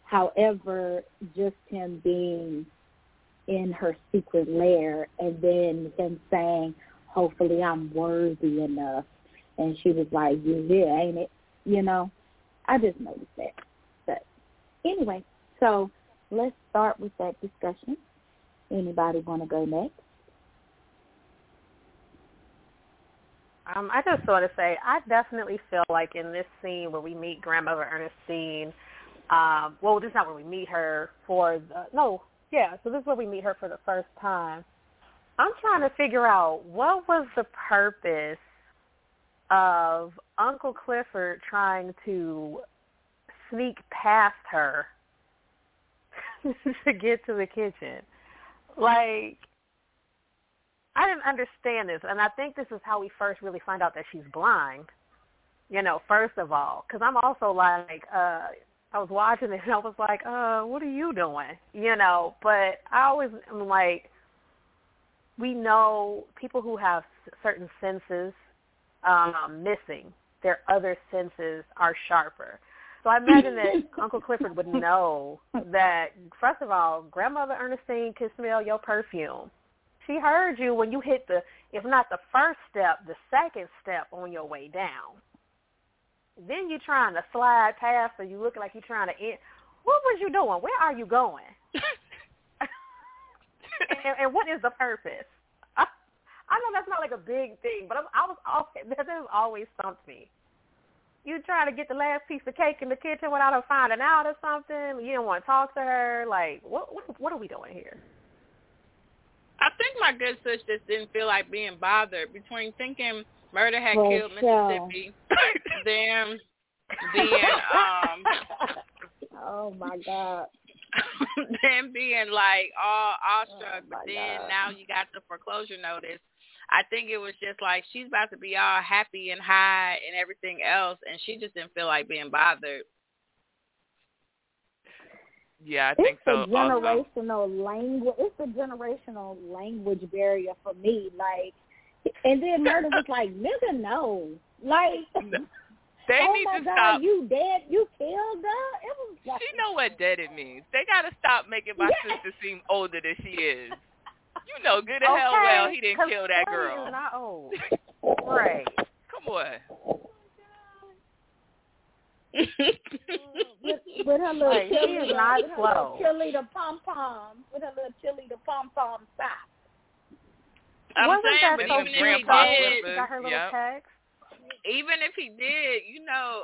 However, just him being in her secret lair and then him saying, hopefully I'm worthy enough. And she was like, yeah, yeah, ain't it? You know, I just noticed that. But anyway, so let's start with that discussion. Anybody want to go next? Um, I just want to say I definitely feel like in this scene where we meet grandmother Ernestine, um, well, this is not where we meet her for the no, yeah. So this is where we meet her for the first time. I'm trying to figure out what was the purpose of Uncle Clifford trying to sneak past her to get to the kitchen. Like, I didn't understand this, and I think this is how we first really find out that she's blind. You know, first of all, because I'm also like, uh, I was watching it and I was like, uh, what are you doing? You know, but I always am like, we know people who have certain senses um, missing their other senses are sharper. So I imagine that Uncle Clifford would know that first of all, grandmother Ernestine can smell your perfume. She heard you when you hit the if not the first step, the second step on your way down. Then you're trying to slide past or you look like you're trying to end. What was you doing? Where are you going? and, and what is the purpose? I, I know that's not like a big thing, but I, I was always, that has always stumped me. You trying to get the last piece of cake in the kitchen without her finding out or something. You don't want to talk to her. Like, what? What, what are we doing here? I think my good sis just didn't feel like being bothered between thinking Murda had Well, killed yeah. Mississippi, then being um Oh my God. then being like all awestruck, Oh, but then God. now you got the foreclosure notice. I think it was just like she's about to be all happy and high and everything else, and she just didn't feel like being bothered. Yeah, I think it's so. a also. generational language. It's a generational language barrier for me. Like, and then Murda was like, nigga, no. Like, They oh need my to God, stop. you dead? You killed her? It was like, She know what dead it means. They gotta stop making my Yeah. sister seem older than she is. You know good and hell well he didn't 'cause kill that girl. Is not old. right. Come on. with, with her little Like, she is not with her slow. little cheerleader pom pom, with her little cheerleader pom pom sock. I'm Wasn't saying, that but so even if he did, She got her little Yep. text. even if he did, you know,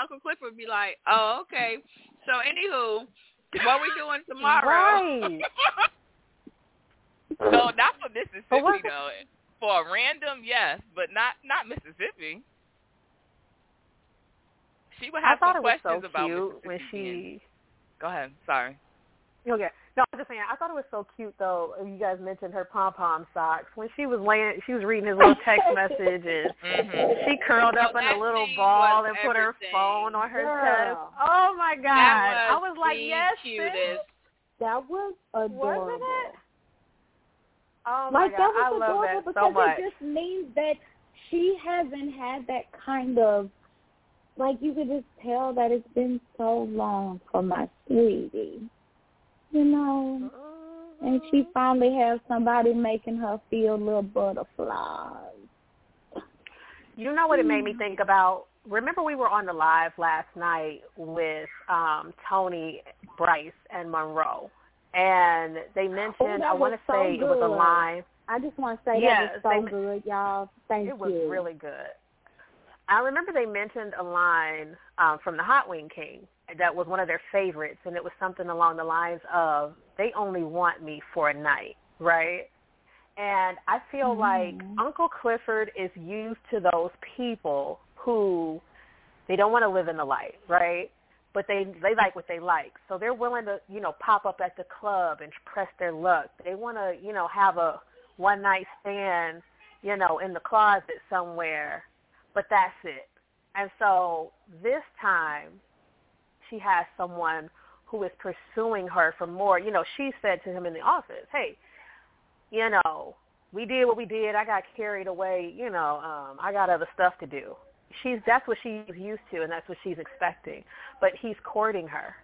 Uncle Clifford would be like, "Oh, okay. So, anywho, what we doing tomorrow?" Right. No, not for Mississippi But what- though. For a random, yes, but not not Mississippi. She would I have thought some it was questions so about cute when Mississippi being- she. Go ahead. Sorry. Okay. No, I'm just saying. I thought it was so cute though. You guys mentioned her pom pom socks when she was laying. She was reading his little text messages. Mhm. She curled up Well, in a little ball was and put her phone on her Girl. chest. Oh my god! That I was was like, the yes, cutest. sis. That was adorable. Wasn't it? Oh my like god! that was I love adorable that because so much. it just means that she hasn't had that kind of like you could just tell that it's been so long for my sweetie. You know? And she finally has somebody making her feel little butterflies. You know what it made me think about? Remember we were on the live last night with um Tony, Bryce, and Monroe, and they mentioned Oh, I want to so say it was a line. I just want to say Yes, that was they- so good, y'all. Thank you. it was really good. I remember they mentioned a line um, from the Hot Wing King that was one of their favorites, and it was something along the lines of "They only want me for a night," right? And I feel like Uncle Clifford is used to those people who they don't want to live in the light, right? But they they like what they like, so they're willing to you know pop up at the club and press their luck. They want to you know have a one night stand, you know, in the closet somewhere, but that's it. And so this time, she has someone who is pursuing her for more. You know, she said to him in the office, "Hey, you know, we did what we did. I got carried away. You know, um, I got other stuff to do." She's that's what she's used to, and that's what she's expecting. But he's courting her.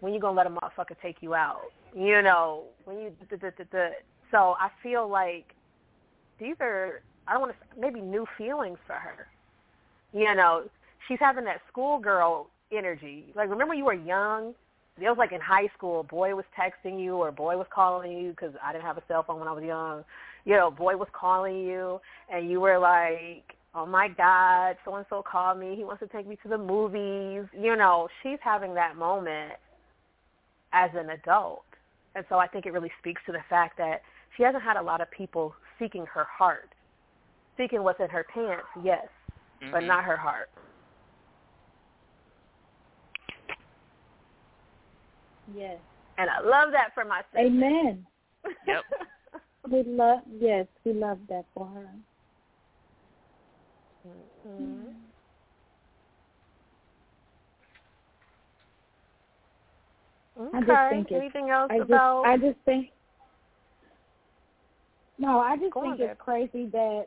When you gonna let a motherfucker take you out? You know, when you d- d- d- so I feel like these are I don't want to maybe new feelings for her. You know, she's having that schoolgirl energy. Like remember you were young? It was like in high school, a boy was texting you or a boy was calling you because I didn't have a cell phone when I was young. You know, boy was calling you and you were like, oh my God, so-and-so called me. He wants to take me to the movies. You know, she's having that moment as an adult. And so I think it really speaks to the fact that she hasn't had a lot of people seeking her heart. Seeking what's in her pants, yes, but Mhm. not her heart. Yes. And I love that for my sister. Amen. Yep. We love yes, we love that for her. Mhm. I just Okay. think it's- Anything else I just about? I just think No, I just think it's crazy that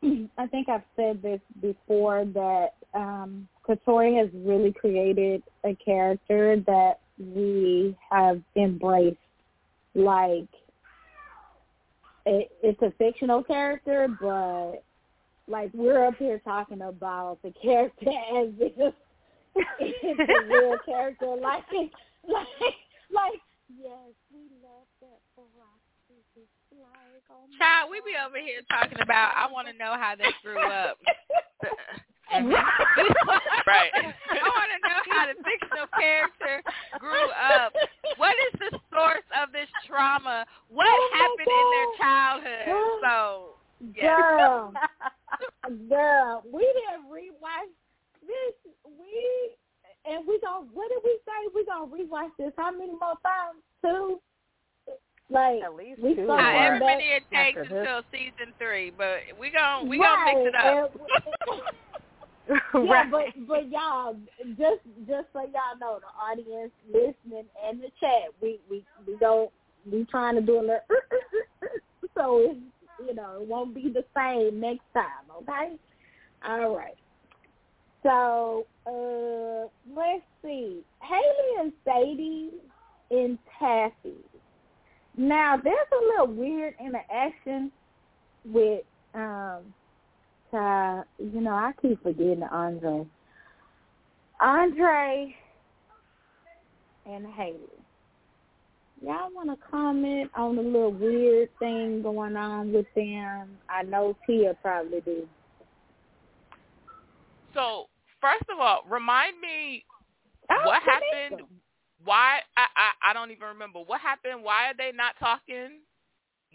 I think I've said this before that um, Katori has really created a character that we have embraced. Like, it, it's a fictional character, but like we're up here talking about the character as if it's a real character. Like, like, like, yes, we love that for Like, oh Child, we be over here talking about. I want to know how they grew up. right. I want to know how the fictional character grew up. What is the source of this trauma? What oh happened in their childhood? So, yeah. girl, girl, we didn't rewatch this. We and we gonna. What did we say? We gonna rewatch this how many more times? Two. Like At least we two gonna. However end up- many it takes After this. until season three, but we gon' we gonna mix it up. yeah, right. but but y'all just just so y'all know, the audience listening and the chat, we we we don't we trying to do a little so it's you know it won't be the same next time. Okay, all right. So uh let's see, Hailey and Sadie in Taffy. Now there's a little weird interaction with um uh, you know, I keep forgetting Andre. Andre and Hailey. Y'all want to comment on the little weird thing going on with them? I know Tia probably do. So first of all, remind me Oh, what Tanika. happened. Why I, I I don't even remember what happened. Why are they not talking?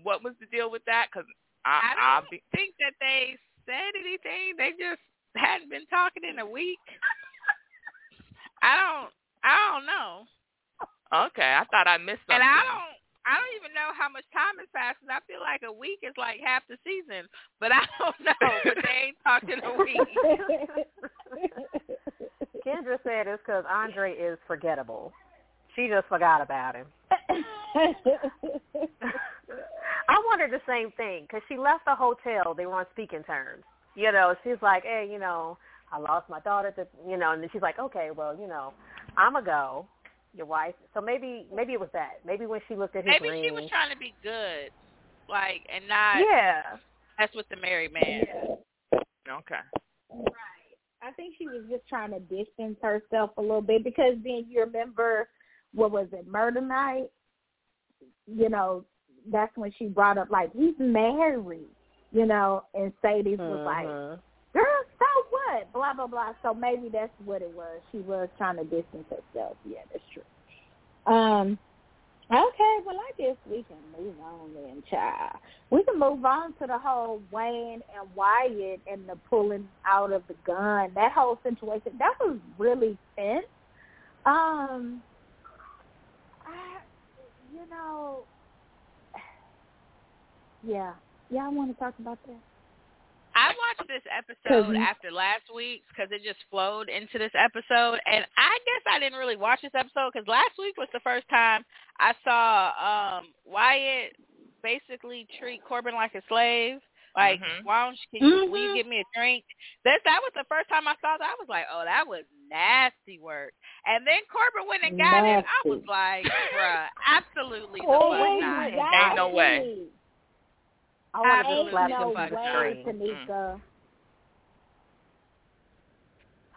What was the deal with that? Because I, I don't be think that they said anything. They just hadn't been talking in a week. I don't. I don't know. Okay. I thought I missed something. And I don't I don't even know how much time has passed 'cause I feel like a week is like half the season. But I don't know. But they ain't talked in a week. Kendra said it's because Andre is forgettable. She just forgot about him. I wondered the same thing because she left the hotel. They were on speaking terms. You know, she's like, hey, you know, I lost my daughter. To, you know, and then she's like, okay, well, you know, I'm a go. Your wife. So maybe, maybe it was that. Maybe when she looked at his Maybe ring. she was trying to be good, like, and not Yeah. mess with the married man. Okay. Right. I think she was just trying to distance herself a little bit because then you remember what was it, Murda night? You know, that's when she brought up like he's married, you know, and Sadie was like, Mhm. Girl, what? Blah blah blah. So maybe that's what it was. She was trying to distance herself. Yeah, that's true. Um Okay, well I guess we can move on then, child. We can move on to the whole Wayne and Wyatt and the pulling out of the gun. That whole situation that was really tense. Um, I, you know, yeah, yeah. I want to talk about that. I watched this episode 'Cause you- after last week's because it just flowed into this episode, and I guess I didn't really watch this episode because last week was the first time I saw um Wyatt basically treat Corbin like a slave. Like, Mhm. why don't you, can you, will you Mhm. give me a drink? That that was the first time I saw that. I was like, oh, that was nasty work. And then Corbin went and got him. I was like, bruh, absolutely the Oh, fuck not. Ain't no way. God. I want to Ain't just slap no him to the way, screen. Tanika.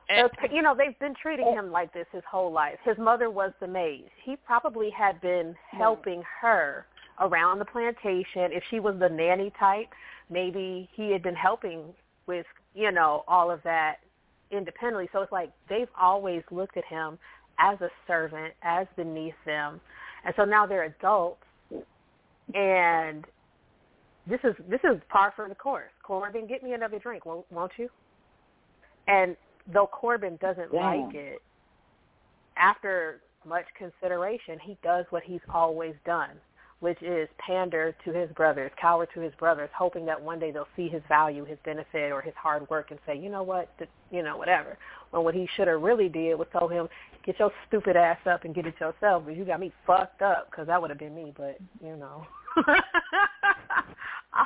And, Uh, you know, they've been treating him like this his whole life. His mother was the maid. He probably had been helping her around the plantation. If she was the nanny type, maybe he had been helping with, you know, all of that independently. So it's like they've always looked at him as a servant, as beneath them. And so now they're adults and this is this is par for the course. Corbin, get me another drink, won't, won't you? And though Corbin doesn't Damn. like it, after much consideration, he does what he's always done, which is pander to his brothers, cower to his brothers, hoping that one day they'll see his value, his benefit, or his hard work and say, you know what, you know, whatever. When what he should have really did was tell him, get your stupid ass up and get it yourself, because you got me fucked up, because that would have been me, but, you know.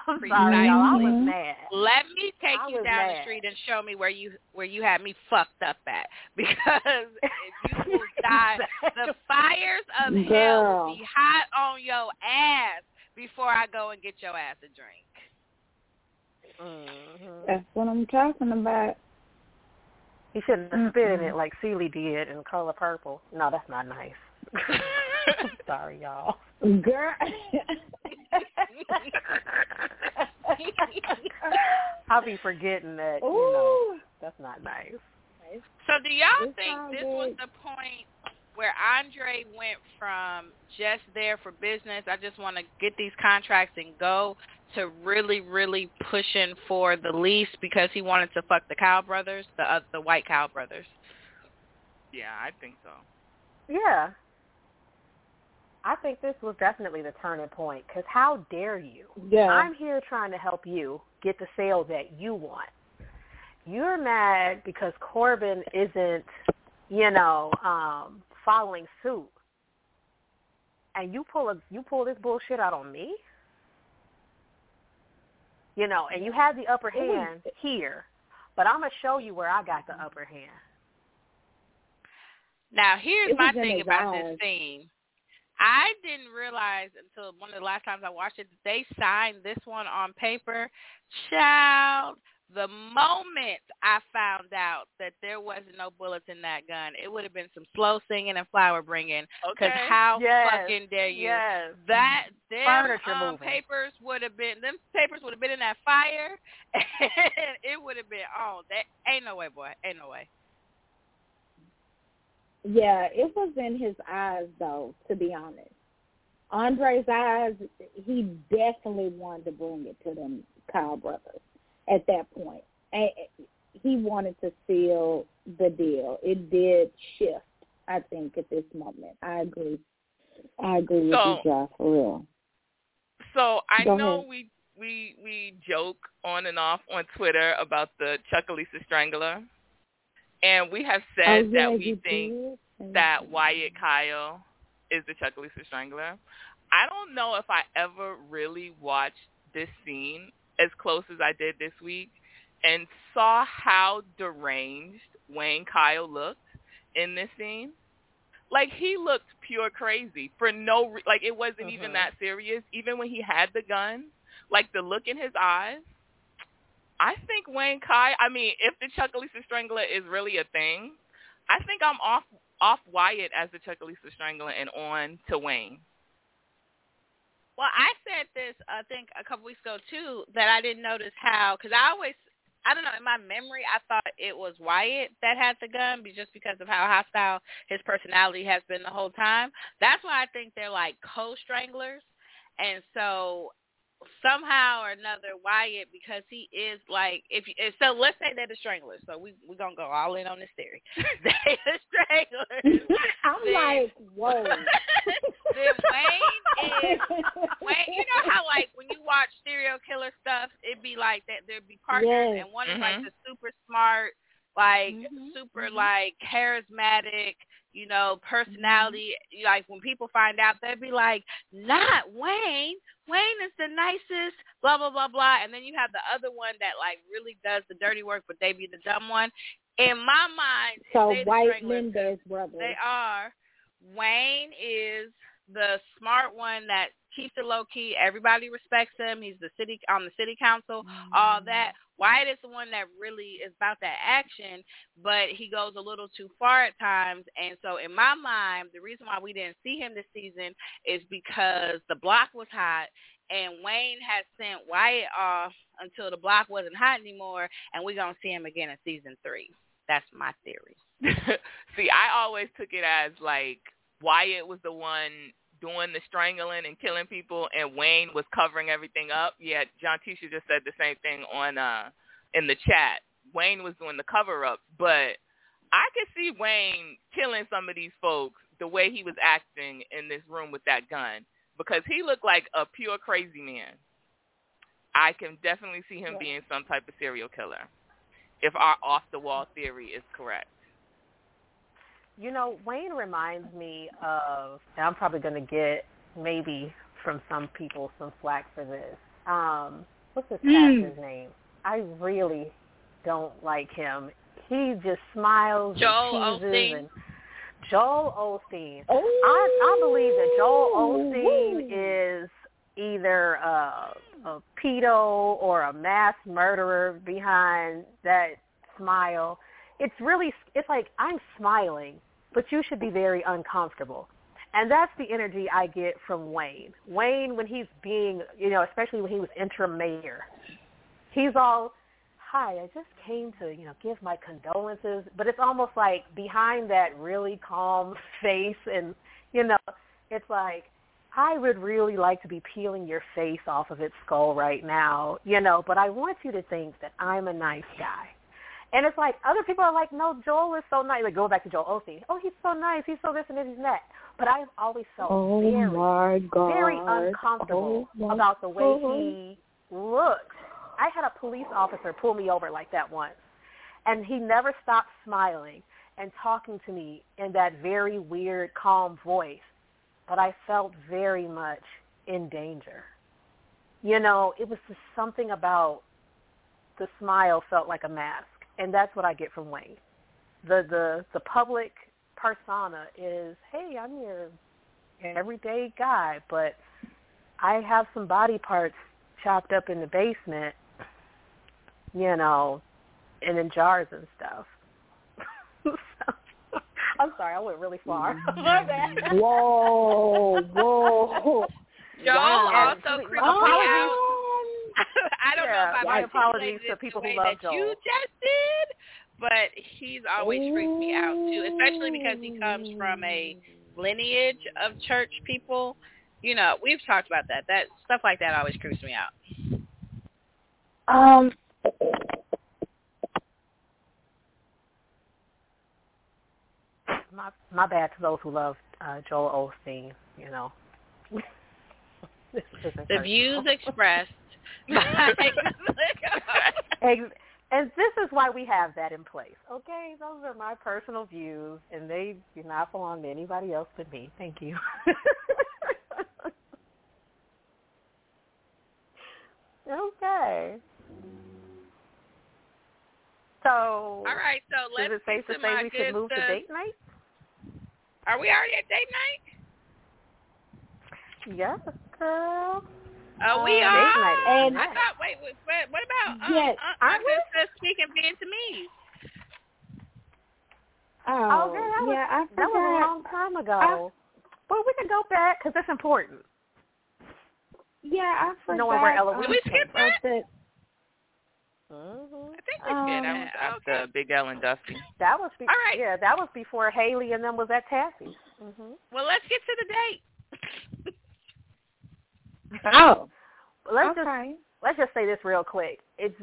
I'm sorry, y'all. I was mad. Let me take I you was down the street and show me where you where you had me fucked up at. Because if you will die, the fires of hell will be hot on your ass before I go and get your ass a drink. Mhm. That's what I'm talking about. He shouldn't have spit in it like Celie did in Color Purple. No, that's not nice. sorry, y'all. Girl. I'll be forgetting that, you know, Ooh. that's not nice. So do y'all It's think this good. was the point where Andre went from just there for business, I just want to get these contracts and go, to really, really pushing for the lease because he wanted to fuck the Kyle brothers, the uh, the white Kyle brothers? Yeah, I think so. Yeah. I think this was definitely the turning point because how dare you? Yeah. I'm here trying to help you get the sale that you want. You're mad because Corbin isn't, you know, um, following suit. And you pull a you pull this bullshit out on me? You know, and you have the upper It was- hand here. But I'm gonna show you where I got the upper hand. Now, here's It my thing about eyes. this scene. I didn't realize until one of the last times I watched it that they signed this one on paper. Child, the moment I found out that there wasn't no bullets in that gun, it would have been some slow singing and flower bringing. Because Okay. how Yes. fucking dare you? Yes. That them Furniture um, moving. papers would have been them papers would have been in that fire, and it would have been on. That ain't no way, boy. Ain't no way. Yeah, it was in his eyes though, to be honest. Andre's eyes, he definitely wanted to bring it to them Kyle brothers at that point. And he wanted to seal the deal. It did shift, I think, at this moment. I agree. I agree with you, Josh, for real. So I Go know ahead. we we we joke on and off on Twitter about the Chucalissa Strangler, and we have said oh, yeah, that we think did? that Wyatt Kyle is the Chucalissa Strangler. I don't know if I ever really watched this scene as close as I did this week and saw how deranged Wayne Kyle looked in this scene. Like he looked pure crazy for no re- like it wasn't even Mhm. that serious. Even when he had the gun, like the look in his eyes. I think Wayne Kyle. I mean, if the Chucalissa Strangler is really a thing, I think I'm off off Wyatt as the Chucalissa Strangler and on to Wayne. Well, I said this I think a couple weeks ago too that I didn't notice how because I always I don't know in my memory I thought it was Wyatt that had the gun just because of how hostile his personality has been the whole time. That's why I think they're like co-stranglers, and so somehow or another Wyatt because he is like if you, if- so let's say they're the stranglers. So we we're gonna go all in on this theory. they're the stranglers. I'm Then- like, whoa. then Wayne is Wayne, you know how like when you watch serial killer stuff, it'd be like that there'd be partners Yes. and one is like Mhm. the super smart, like Mhm, super mhm. like charismatic, you know, personality. Like when people find out, they'd be like, "Not Wayne. Wayne is the nicest." Blah blah blah blah. And then you have the other one that like really does the dirty work, but they be the dumb one. In my mind, So White Mendez brothers. they are. Wayne is the smart one that keeps it low key. Everybody respects him. He's the city on the city council, all mm-hmm. that. Wyatt is the one that really is about that action, but he goes a little too far at times. And so in my mind, the reason why we didn't see him this season is because the block was hot and Wayne had sent Wyatt off until the block wasn't hot anymore and we're gonna see him again in season three. That's my theory. See, I always took it as like Wyatt was the one doing the strangling and killing people, and Wayne was covering everything up. Yeah, John Tisha just said the same thing on uh in the chat. Wayne was doing the cover up, but I could see Wayne killing some of these folks the way he was acting in this room with that gun because he looked like a pure crazy man. I can definitely see him Yeah. being some type of serial killer if our off the wall theory is correct. You know, Wayne reminds me of, and I'm probably going to get maybe from some people some flack for this. um, what's this Mm. pastor's name? I really don't like him. He just smiles Joel and teases Osteen. and Joel Osteen. Oh, I I believe that Joel Osteen is either a, a pedo or a mass murderer behind that smile. It's really it's like I'm smiling, but you should be very uncomfortable. And that's the energy I get from Wayne. Wayne when he's being, you know, especially when he was interim mayor. He's all hi, I just came to, you know, give my condolences, but it's almost like behind that really calm face and, you know, it's like I would really like to be peeling your face off of its skull right now, you know, but I want you to think that I'm a nice guy. And it's like other people are like, no, Joel is so nice. Like go back to Joel oh, Osteen. Oh, he's so nice. He's so this and this and that. But I've always felt Oh very, my God. very uncomfortable Oh about the way God. he looked. I had a police officer pull me over like that once, and he never stopped smiling and talking to me in that very weird, calm voice. But I felt very much in danger. You know, it was just something about the smile felt like a mask, and that's what I get from Wayne. The the the public persona is, hey, I'm your everyday guy, but I have some body parts chopped up in the basement, you know, and in jars and stuff. so, I'm sorry, I went really far. My bad. Whoa, whoa. Joel Wow. also And- creeped me out. I don't Yeah, know if I my apologies to people who love that you Joel. just did, but he's always freaked me out too, especially because he comes from a lineage of church people. You know, we've talked about that. That stuff like that always creeps me out. Um, My my bad to those who love uh, Joel Osteen. You know, The views expressed and this is why we have that in place. Okay, those are my personal views, and they do not belong to anybody else but me. Thank you. okay. So, All right, so is let's it safe to to say we should move to date night? Are we already at date night? Yes, girl. Oh, we Uh, are. date night is And- I thought. Wait, wait, wait what about? Um, Yes, uh, aren't I'm just uh, speaking Vietnamese. oh, okay, that was, yeah, I that was a long time ago. but we can go back because it's important. Yeah, I forgot. Knowing where Eloise Did we came skip from. that? that. hmm I think we Um, did. That was okay. after Big L and Dusty. That was be- All right. Yeah, that was before Hailey and them was at Taffy. hmm Well, let's get to the date. Oh, But let's just let's just say this real quick. It's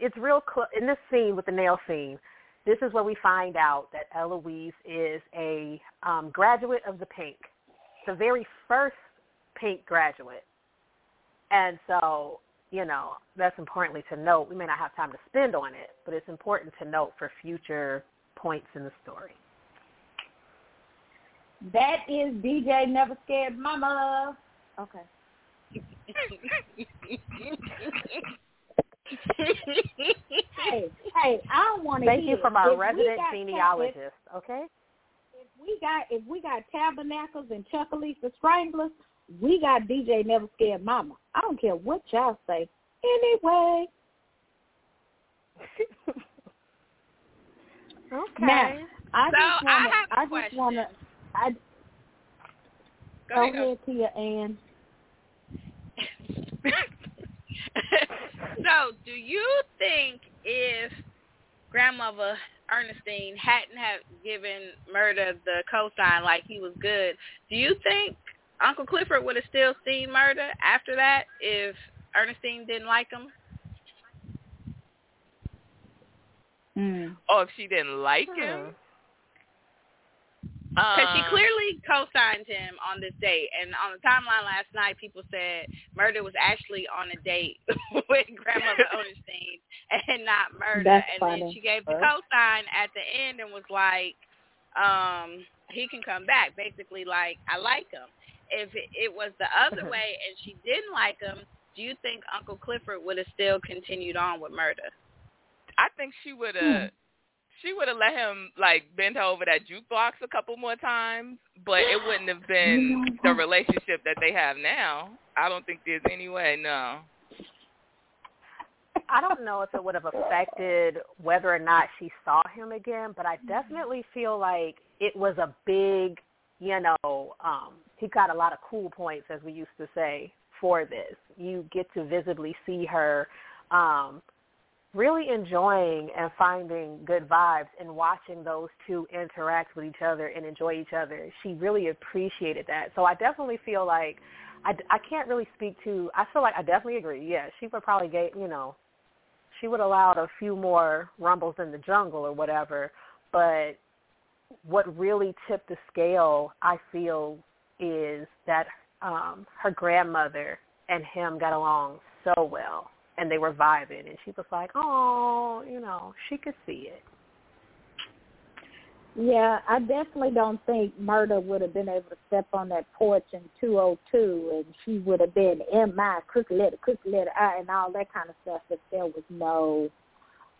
it's real cl- in this scene with the nail scene. This is where we find out that Eloise is a um, graduate of the Pynk, the very first Pynk graduate, and so you know that's importantly to note. We may not have time to spend on it, but it's important to note for future points in the story. That is DJ Never Scared Mama. Okay. Hey, hey, I don't want to Thank hear you from it. our If resident got- genealogist. Okay. If, if we got if we got tabernacles and Chucalissa Stranglers, we got DJ Never Scared Mama. I don't care what y'all say. Anyway, Okay. Now, I So, just I wanna, have a I just wanna, I Go go ahead, go. ahead, Tia Ann. so, do you think if grandmother Ernestine hadn't have given Murda the cosign like he was good, do you think Uncle Clifford would have still seen Murda after that if Ernestine didn't like him? Mm. Oh, if she didn't like him? Because she Uh, clearly co-signed him on this date, and on the timeline last night, people said Murda was actually on a date with Grandmother Ernestine and not Murda, That's and then she gave the co-sign at the end and was like, um, "He can come back." Basically, like I like him. If it, it was the other way and she didn't like him, do you think Uncle Clifford would have still continued on with Murda? I think she would have. She would have let him like bend her over that jukebox a couple more times, but it wouldn't have been the relationship that they have now. I don't think there's any way. No. I don't know if it would have affected whether or not she saw him again, but I definitely feel like it was a big, you know, um, he got a lot of cool points, as we used to say, for this. You get to visibly see her um, really enjoying and finding good vibes and watching those two interact with each other and enjoy each other. She really appreciated that. So I definitely feel like I, I can't really speak to. I feel like I definitely agree. Yeah, she would probably get you know she would allowed a few more rumbles in the jungle or whatever. But what really tipped the scale, I feel, is that um, her grandmother and him got along so well, and they were vibing, and she was like, "Oh, you know, she could see it." Yeah, I definitely don't think Murda would have been able to step on that porch in 202 and she would have been in my crooked letter, crooked letter, I, and all that kind of stuff if there was no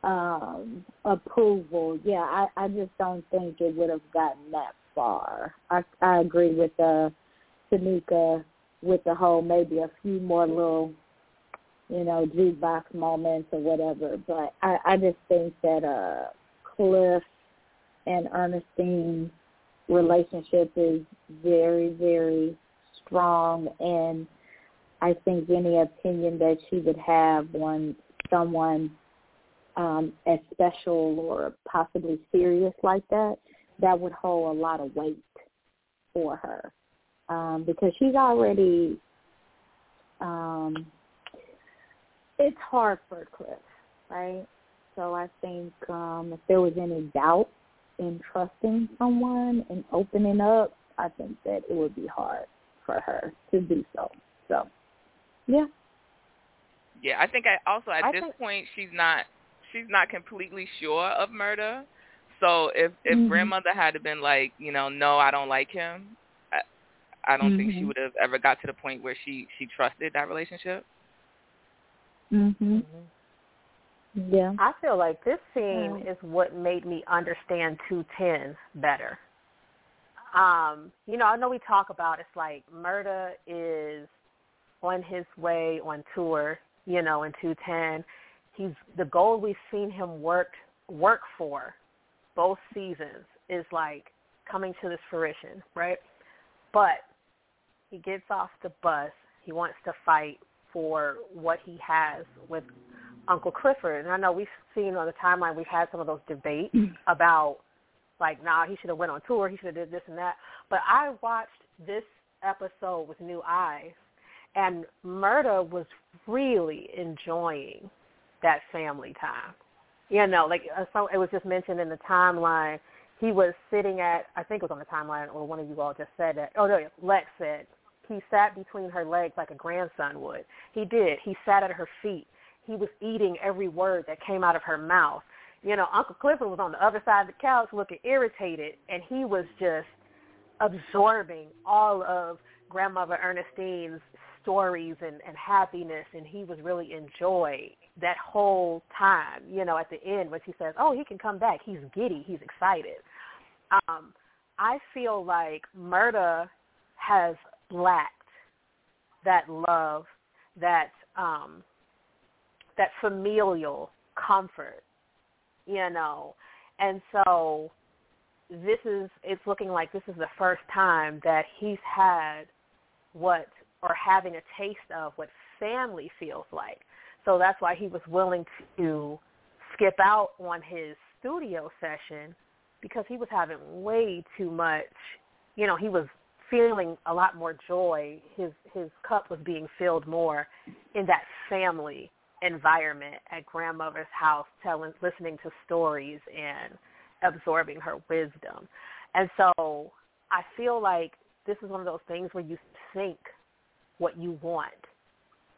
um approval. Yeah, I, I just don't think it would have gotten that far. I I agree with uh Tanika with the whole maybe a few more little you know, jukebox moments or whatever. But I, I just think that uh Cliff and Ernestine's relationship is very, very strong and I think any opinion that she would have on someone um, as special or possibly serious like that, that would hold a lot of weight for her um, because she's already. Um, it's hard for Cliff, right? So I think um, if there was any doubt in trusting someone and opening up, I think that it would be hard for her to do so. So, yeah. Yeah, I think I also at I this think, point she's not she's not completely sure of Murda. So if if mm-hmm. grandmother had been like, you know, no, I don't like him, I, I don't mm-hmm. think she would have ever got to the point where she she trusted that relationship. Mhm. Mm-hmm. Yeah. I feel like this scene is what made me understand 210 better. Um, you know, I know we talk about it's like Murda is on his way on tour, you know, in 210. He's the goal we've seen him work work for both seasons is like coming to this fruition, right? But he gets off the bus. He wants to fight for what he has with Uncle Clifford. And I know we've seen on the timeline we've had some of those debates about like, nah, he should have went on tour, he should have did this and that. But I watched this episode with new eyes and Murda was really enjoying that family time. You know, like uh, so it was just mentioned in the timeline. He was sitting at, I think it was on the timeline, or one of you all just said that. Oh no, Lex said he sat between her legs like a grandson would. He did. He sat at her feet he was eating every word that came out of her mouth. You know, Uncle Clifford was on the other side of the couch looking irritated, and he was just absorbing all of Grandmother Ernestine's stories and, and happiness, and he was really enjoying that whole time. You know, at the end when she says, "Oh, he can come back," he's giddy, he's excited. Um, I feel like Murda has lacked that love, that um, that familial comfort, you know. And so this is it's looking like this is the first time that he's had what or having a taste of what family feels like. So that's why he was willing to skip out on his studio session because he was having way too much, you know, he was feeling a lot more joy. His his cup was being filled more in that family environment at grandmother's house, telling, listening to stories and absorbing her wisdom. And so I feel like this is one of those things where you think what you want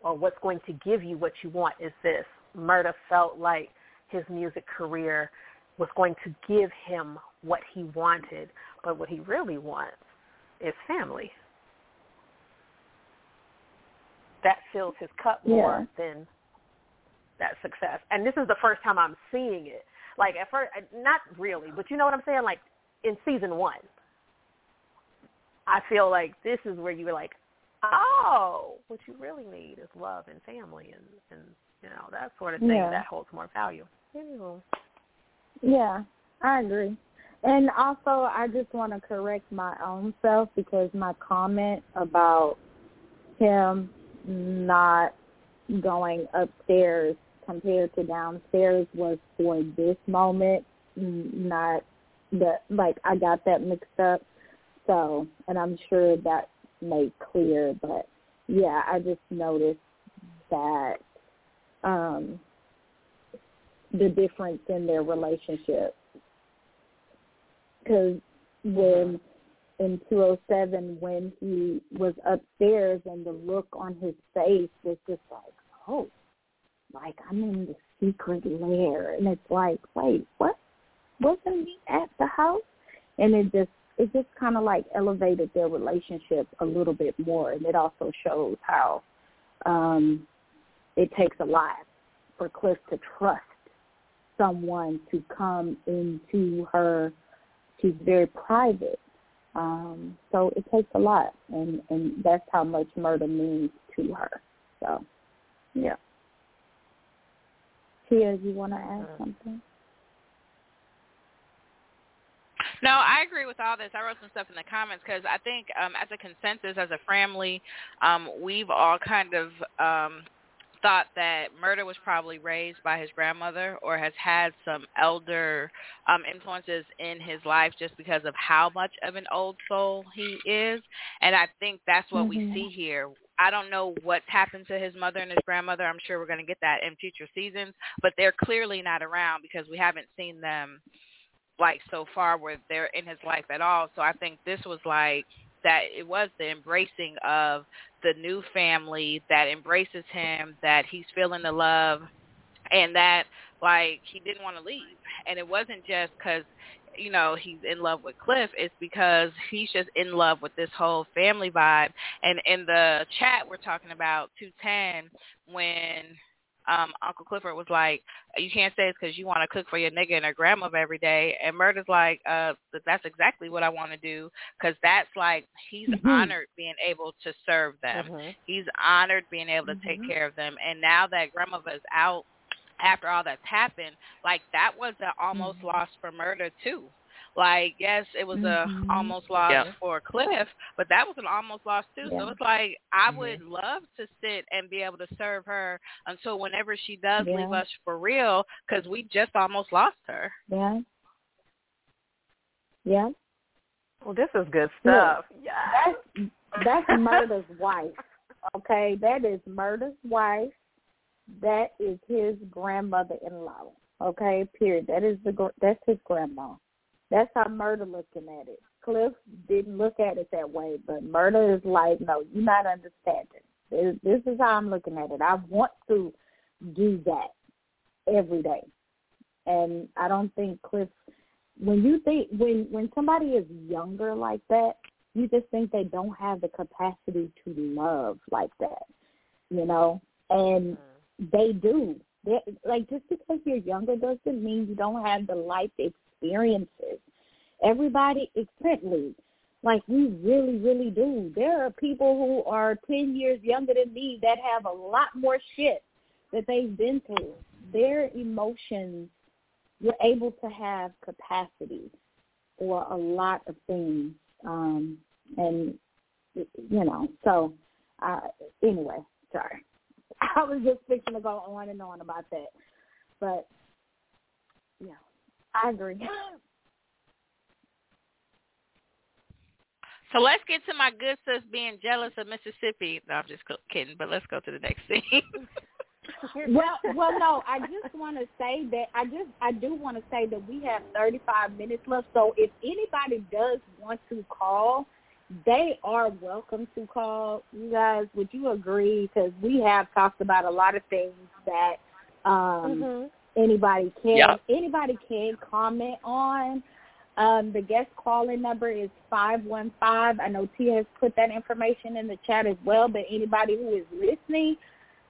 or what's going to give you what you want is this. Murda felt like his music career was going to give him what he wanted, but what he really wants is family. that fills his cup more Yeah. than that success. And this is the first time I'm seeing it. Like at first, not really, but you know what I'm saying. Like in season one, I feel like this is where you were like, oh, what you really need is love and family and and you know that sort of thing Yeah. that holds more value. Anywho. Yeah, I agree. And also, I just want to correct my own self because my comment about him not going upstairs compared to downstairs was for this moment, not the like I got that mixed up. So, and I'm sure that's made clear, but yeah, I just noticed that um the difference in their relationship. Because when in 207, when he was upstairs and the look on his face was just like, oh, like I'm in the secret lair, and it's like, wait, what? Wasn't he at the house? And it just it just kind of like elevated their relationship a little bit more, and it also shows how um it takes a lot for Cliff to trust someone to come into her. She's very private. Um, so it takes a lot and, and that's how much Murda means to her. So yeah. Tia, do you wanna add something? No, I agree with all this. I wrote some stuff in the comments because I think um, as a consensus, as a family, um, we've all kind of um, thought that Murda was probably raised by his grandmother or has had some elder um, influences in his life just because of how much of an old soul he is. And I think that's what we Mhm. see here. I don't know what's happened to his mother and his grandmother. I'm sure we're going to get that in future seasons, but they're clearly not around because we haven't seen them like so far where they're in his life at all. So I think this was like that it was the embracing of the new family that embraces him, that he's feeling the love and that like he didn't want to leave. And it wasn't just cuz you know, he's in love with Cliff, it's because he's just in love with this whole family vibe. And in the chat we're talking about 210 when um Uncle Clifford was like, "You can't say it's because you want to cook for your nigga and her grandmother every day." And Murda's like, "Uh, that's exactly what I want to do because that's like he's Mhm. honored being able to serve them. Mhm. He's honored being able to take Mhm. care of them. And now that grandmother is out, after all that's happened, like that was an almost loss for Murda too. Like, yes, it was a Mhm. almost loss Yeah. for Cliff, but that was an almost loss too. So it's like I Mhm. would love to sit and be able to serve her until whenever she does Yeah. leave us for real, because we just almost lost her. Yeah. Yeah. Well, this is good Look, stuff. That's that's Murda's wife. Okay, that is Murda's wife. That is his grandmother-in-law. Okay, period. That is the gr- that's his grandma. That's how Murda looking at it. Cliff didn't look at it that way, but Murda is like, no, you're not understanding. This, this is how I'm looking at it. I want to do that every day, and I don't think Cliff when you think when when somebody is younger like that, you just think they don't have the capacity to love like that, you know, and mm-hmm. they do. They're, like just because you're younger doesn't mean you don't have the life experiences. Everybody is. Like we really, really do. There are people who are ten years younger than me that have a lot more shit that they've been through. Their emotions you're able to have capacity for a lot of things um and you know so uh anyway sorry i was just fixing to go on and on about that but yeah i agree So let's get to my good sis being jealous of Mississippi. No, I'm just kidding, but let's go to the next scene. well well no i just want to say that i just i do want to say that we have 35 minutes left so if anybody does want to call they are welcome to call you guys would you agree because we have talked about a lot of things that um Mhm. Anybody can Yeah. anybody can comment on Um, the guest calling number is 515. I know Tia has put that information in the chat as well, but anybody who is listening,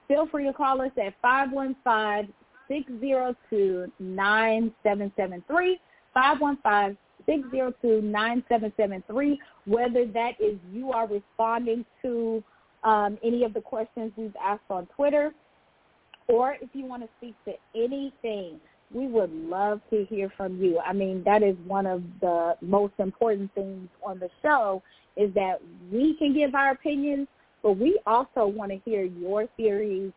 feel free to call us at 515-602-9773, 515-602-9773, whether that is you are responding to um, any of the questions we've asked on Twitter, or if you want to speak to anything we would love to hear from you. I mean, that is one of the most important things on the show is that we can give our opinions, but we also want to hear your theories,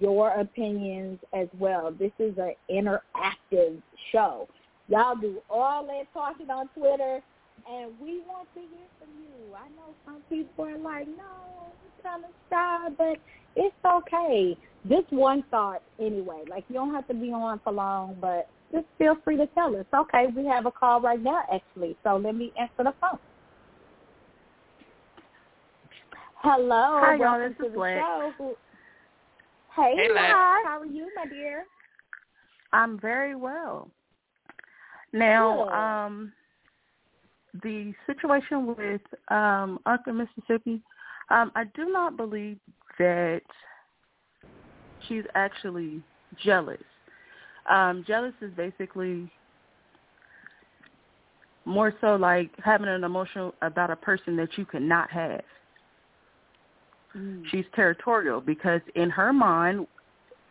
your opinions as well. This is an interactive show. Y'all do all that talking on Twitter, and we want to hear from you. I know some people are like, no, I'm trying to stop, but it's okay just one thought anyway. Like you don't have to be on for long, but just feel free to tell us. Okay, we have a call right now actually, so let me answer the phone. Hello, hi y'all. This is Lex. Hey, hey Lex. How are you, my dear? I'm very well. Now, um, the situation with um, Uncle Mississippi, um, I do not believe that she's actually jealous. Um, jealous is basically more so like having an emotion about a person that you cannot have. Mm. She's territorial because in her mind,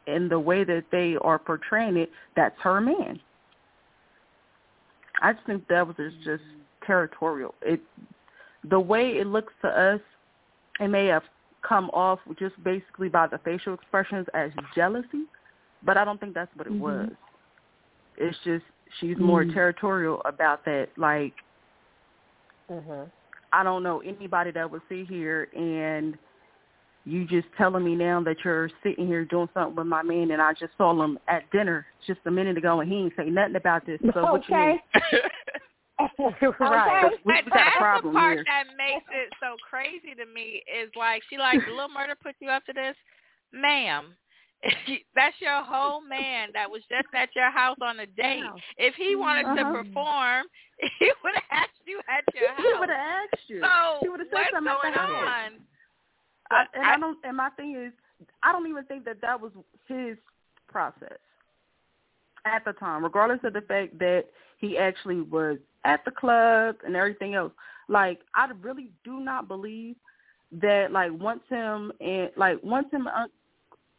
in the way that they are portraying it, that's her man. I just think that was just territorial. It, the way it looks to us, it may have come off just basically by the facial expressions as jealousy, but I don't think that's what it mm-hmm. was. It's just she's more mm. territorial about that. Like, mm-hmm. I don't know anybody that would sit here and you just telling me now that you're sitting here doing something with my man, and I just saw him at dinner just a minute ago, and he ain't say nothing about this. So okay. what you mean? right. We, we but got that's a problem the part here. that makes it so crazy to me is like she like little Murda put you up to this, ma'am. That's your whole man that was just at your house on a date. If he wanted Uh-huh. to perform, he would have asked you at your He would have asked you. So she would have said something going at the house. on? I, and I don't. And my thing is, I don't even think that that was his process at the time, regardless of the fact that he actually was at the club and everything else. Like, I really do not believe that. Like, once him and like once him and Unc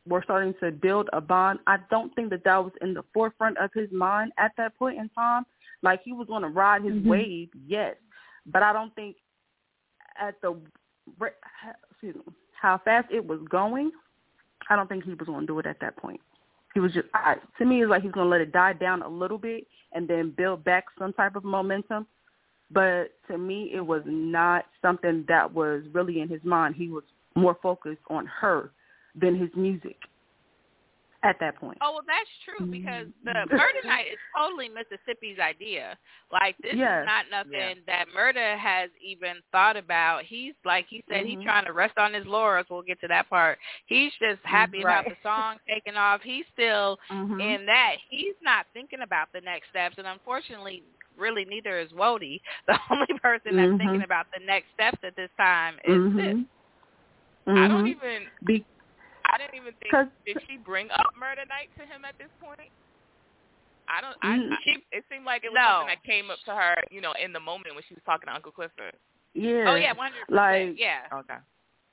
were starting to build a bond, I don't think that that was in the forefront of his mind at that point in time. Like, he was going to ride his Mhm. wave, yes, but I don't think at the excuse me how fast it was going, I don't think he was going to do it at that point. He was just I, to me it's like he's going to let it die down a little bit and then build back some type of momentum. But to me, it was not something that was really in his mind. He was more focused on her than his music at that point. Oh well, that's true because the Murda night is totally Mississippi's idea. Like this Yes. is not nothing Yeah. that Murda has even thought about. He's like he said, Mhm. he's trying to rest on his laurels. We'll get to that part. He's just happy about the song taking off. He's still Mhm. in that. He's not thinking about the next steps, and unfortunately, really neither is Wody. The only person that's Mhm. thinking about the next steps at this time is this. Mhm. I don't Mhm. even. Be- I didn't even think. 'Cause- Did she bring up Murda night to him at this point? I don't. I, Mm. I it seemed like it was No. something that came up to her, you know, in the moment when she was talking to Uncle Clifford. yeah. Oh yeah, one hundred Like- Yeah. Okay.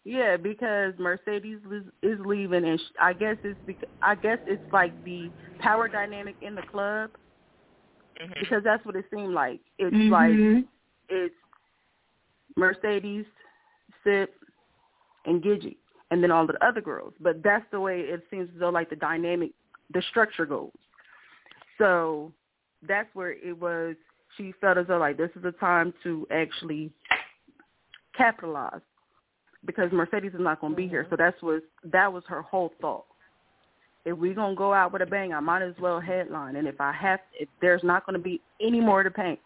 Yeah, because Mercedes is, is leaving, and sh I guess it's because I guess it's like the power dynamic in the club hmm because that's what it seemed like. It's Mhm. like it's Mercedes, Sip, and Gidget, and then all the other girls. But that's the way it seems as though like the dynamic, the structure goes. So that's where it was. She felt as though like this is the time to actually capitalize because Mercedes is not going to be here. Mm-hmm. So that's was that was her whole thought. If we're gonna go out with a bang, I might as well headline. And if I have, if there's not going to be any more to paint,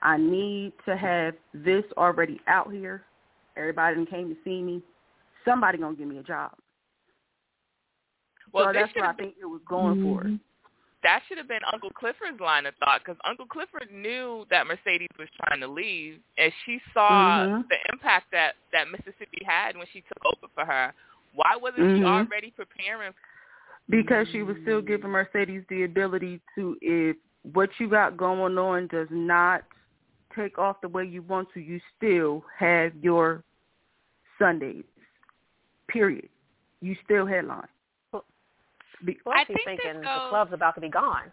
I need to have this already out here. Everybody came to see me. Somebody gonna give me a job. Well, so that's should what I think it was going for. Mhm. that should have been Uncle Clifford's line of thought because Uncle Clifford knew that Mercedes was trying to leave, and she saw mm-hmm. the impact that that Mississippi had when she took over for her. Why wasn't mm-hmm. she already preparing? Because she was still giving Mercedes the ability to, if what you got going on does not take off the way you want to, you still have your Sundays. Period. You still headline. Be- well, I think thinking the club's about to be gone.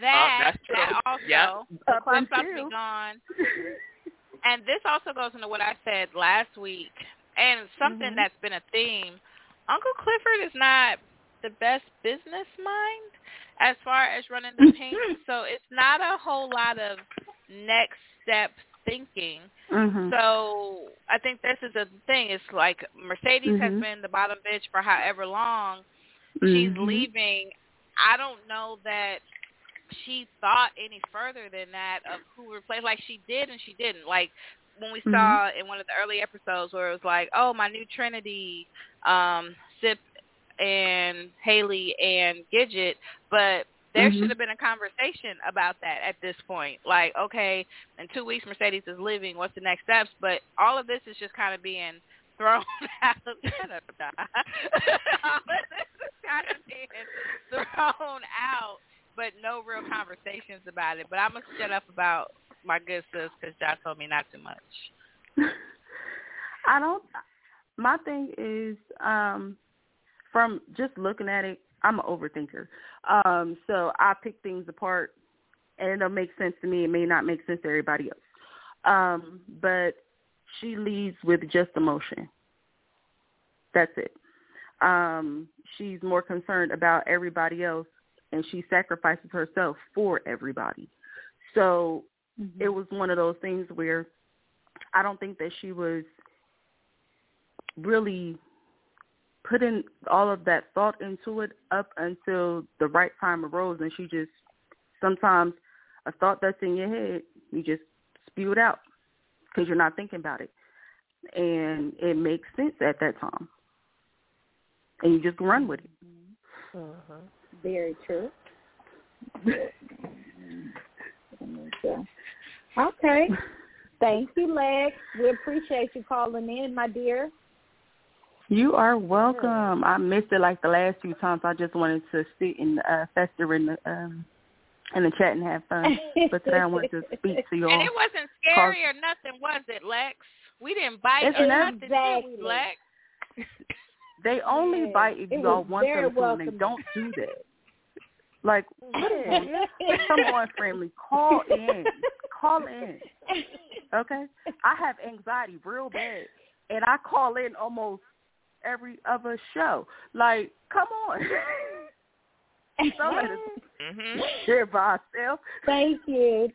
that oh, that also yep. the club's about to be gone. and this also goes into what I said last week, and something mm-hmm. that's been a theme. Uncle Clifford is not the best business mind as far as running the paint. so it's not a whole lot of next step thinking. Mm-hmm. So I think this is a thing. It's like Mercedes mm-hmm. has been the bottom bitch for however long. Mm-hmm. She's leaving. I don't know that she thought any further than that of who replaced. Like she did and she didn't. Like when we Mm-hmm. saw in one of the early episodes where it was like, oh, my new Trinity, um, Sip and Hailey and Gidget, but there mm-hmm. should have been a conversation about that at this point. Like, okay, in two weeks Mercedes is leaving. What's the next steps? But all of this is just kind of being thrown out. All of this is kind of being thrown out, but no real conversations about it. But I'm gonna shut up about my good sis because Josh told me not too much. I don't. My thing is, um, from just looking at it, I'm an overthinker. Um, so I pick things apart, and it'll make sense to me. It may not make sense to everybody else. Um, but she leads with just emotion. That's it. Um, she's more concerned about everybody else, and she sacrifices herself for everybody. So mm-hmm. it was one of those things where I don't think that she was really putting all of that thought into it up until the right time arose and she just sometimes a thought that's in your head you just spew it out because you're not thinking about it. And it makes sense at that time. And you just run with it. Mm-hmm. very true. Okay. Thank you lex. We appreciate you calling in my dear you are welcome. I missed it like the last few times. I just wanted to sit and uh, fester in the um, in the chat and have fun. But today I wanted to speak to you all. And it wasn't scary or nothing, was it, Lex? We didn't bite it's or nothing, did we, Lex? They only yeah, bite if y'all want them to, and they don't do that. Like, what is this? Come on, friendly. Call in. Call in. Okay? I have anxiety real bad, and I call in almost every other show. Like, come on. Some Mm-hmm. shit by ourselves. Thank you.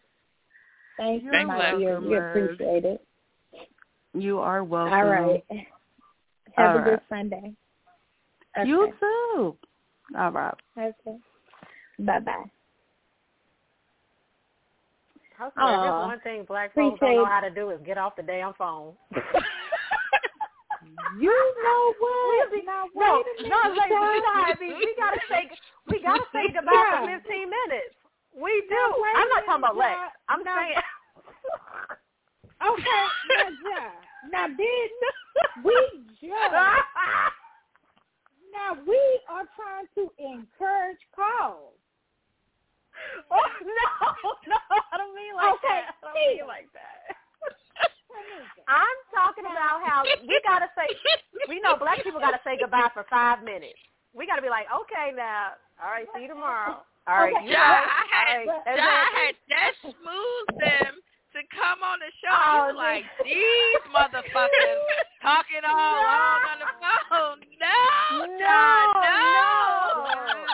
Thank you, Thanks, my Lex. dear. We appreciate it. You are welcome. All right. Have All a good. Sunday. Okay. You too. All right. Okay. Bye bye. Okay, if there's Aw, one thing black folks don't know how to do is get off the damn phone. You know what? We- Now, no, no, minute, we, gotta be, we gotta say we gotta say goodbye for 15 minutes. We do. Now, I'm not talking about Lex. I'm Now- saying. Okay, now, yeah. Now, then, we just, now we are trying to encourage calls. oh no, no, I don't mean like Okay, that. I don't mean like that. I'm talking about how we gotta say we know black people gotta say goodbye for five minutes. We gotta be like, okay now, all right, see you tomorrow. All right, Okay. you Jaa, I had, all right, and Jaa, I had just smoothed them to come on the show. Oh, you was like, these motherfuckers talking all long on the phone. No, no, Jaa, no, no.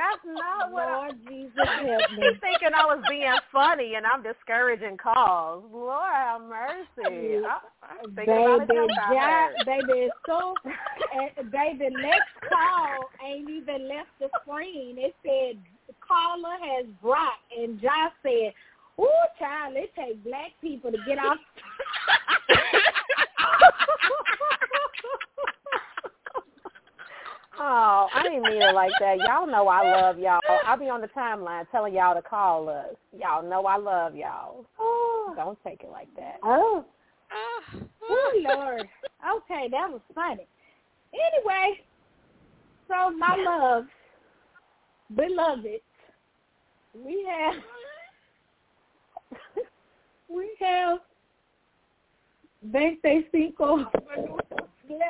That's not what. I, Jesus help me. He's thinking I was being funny and I'm discouraging calls. Lord have mercy. I, I'm Baby, a joke I ja, baby, it's so, uh, baby, next call ain't even left the screen. It said caller has dropped, and Josh said, "Ooh, child, it take black people to get off." Oh, I didn't mean it like that. Y'all know I love y'all. I'll be on the timeline telling y'all to call us. Y'all know I love y'all. Oh, Don't take it like that. oh, Oh, oh Lord. Okay, that was funny. Anyway, so my love, beloved, we have we have 25 and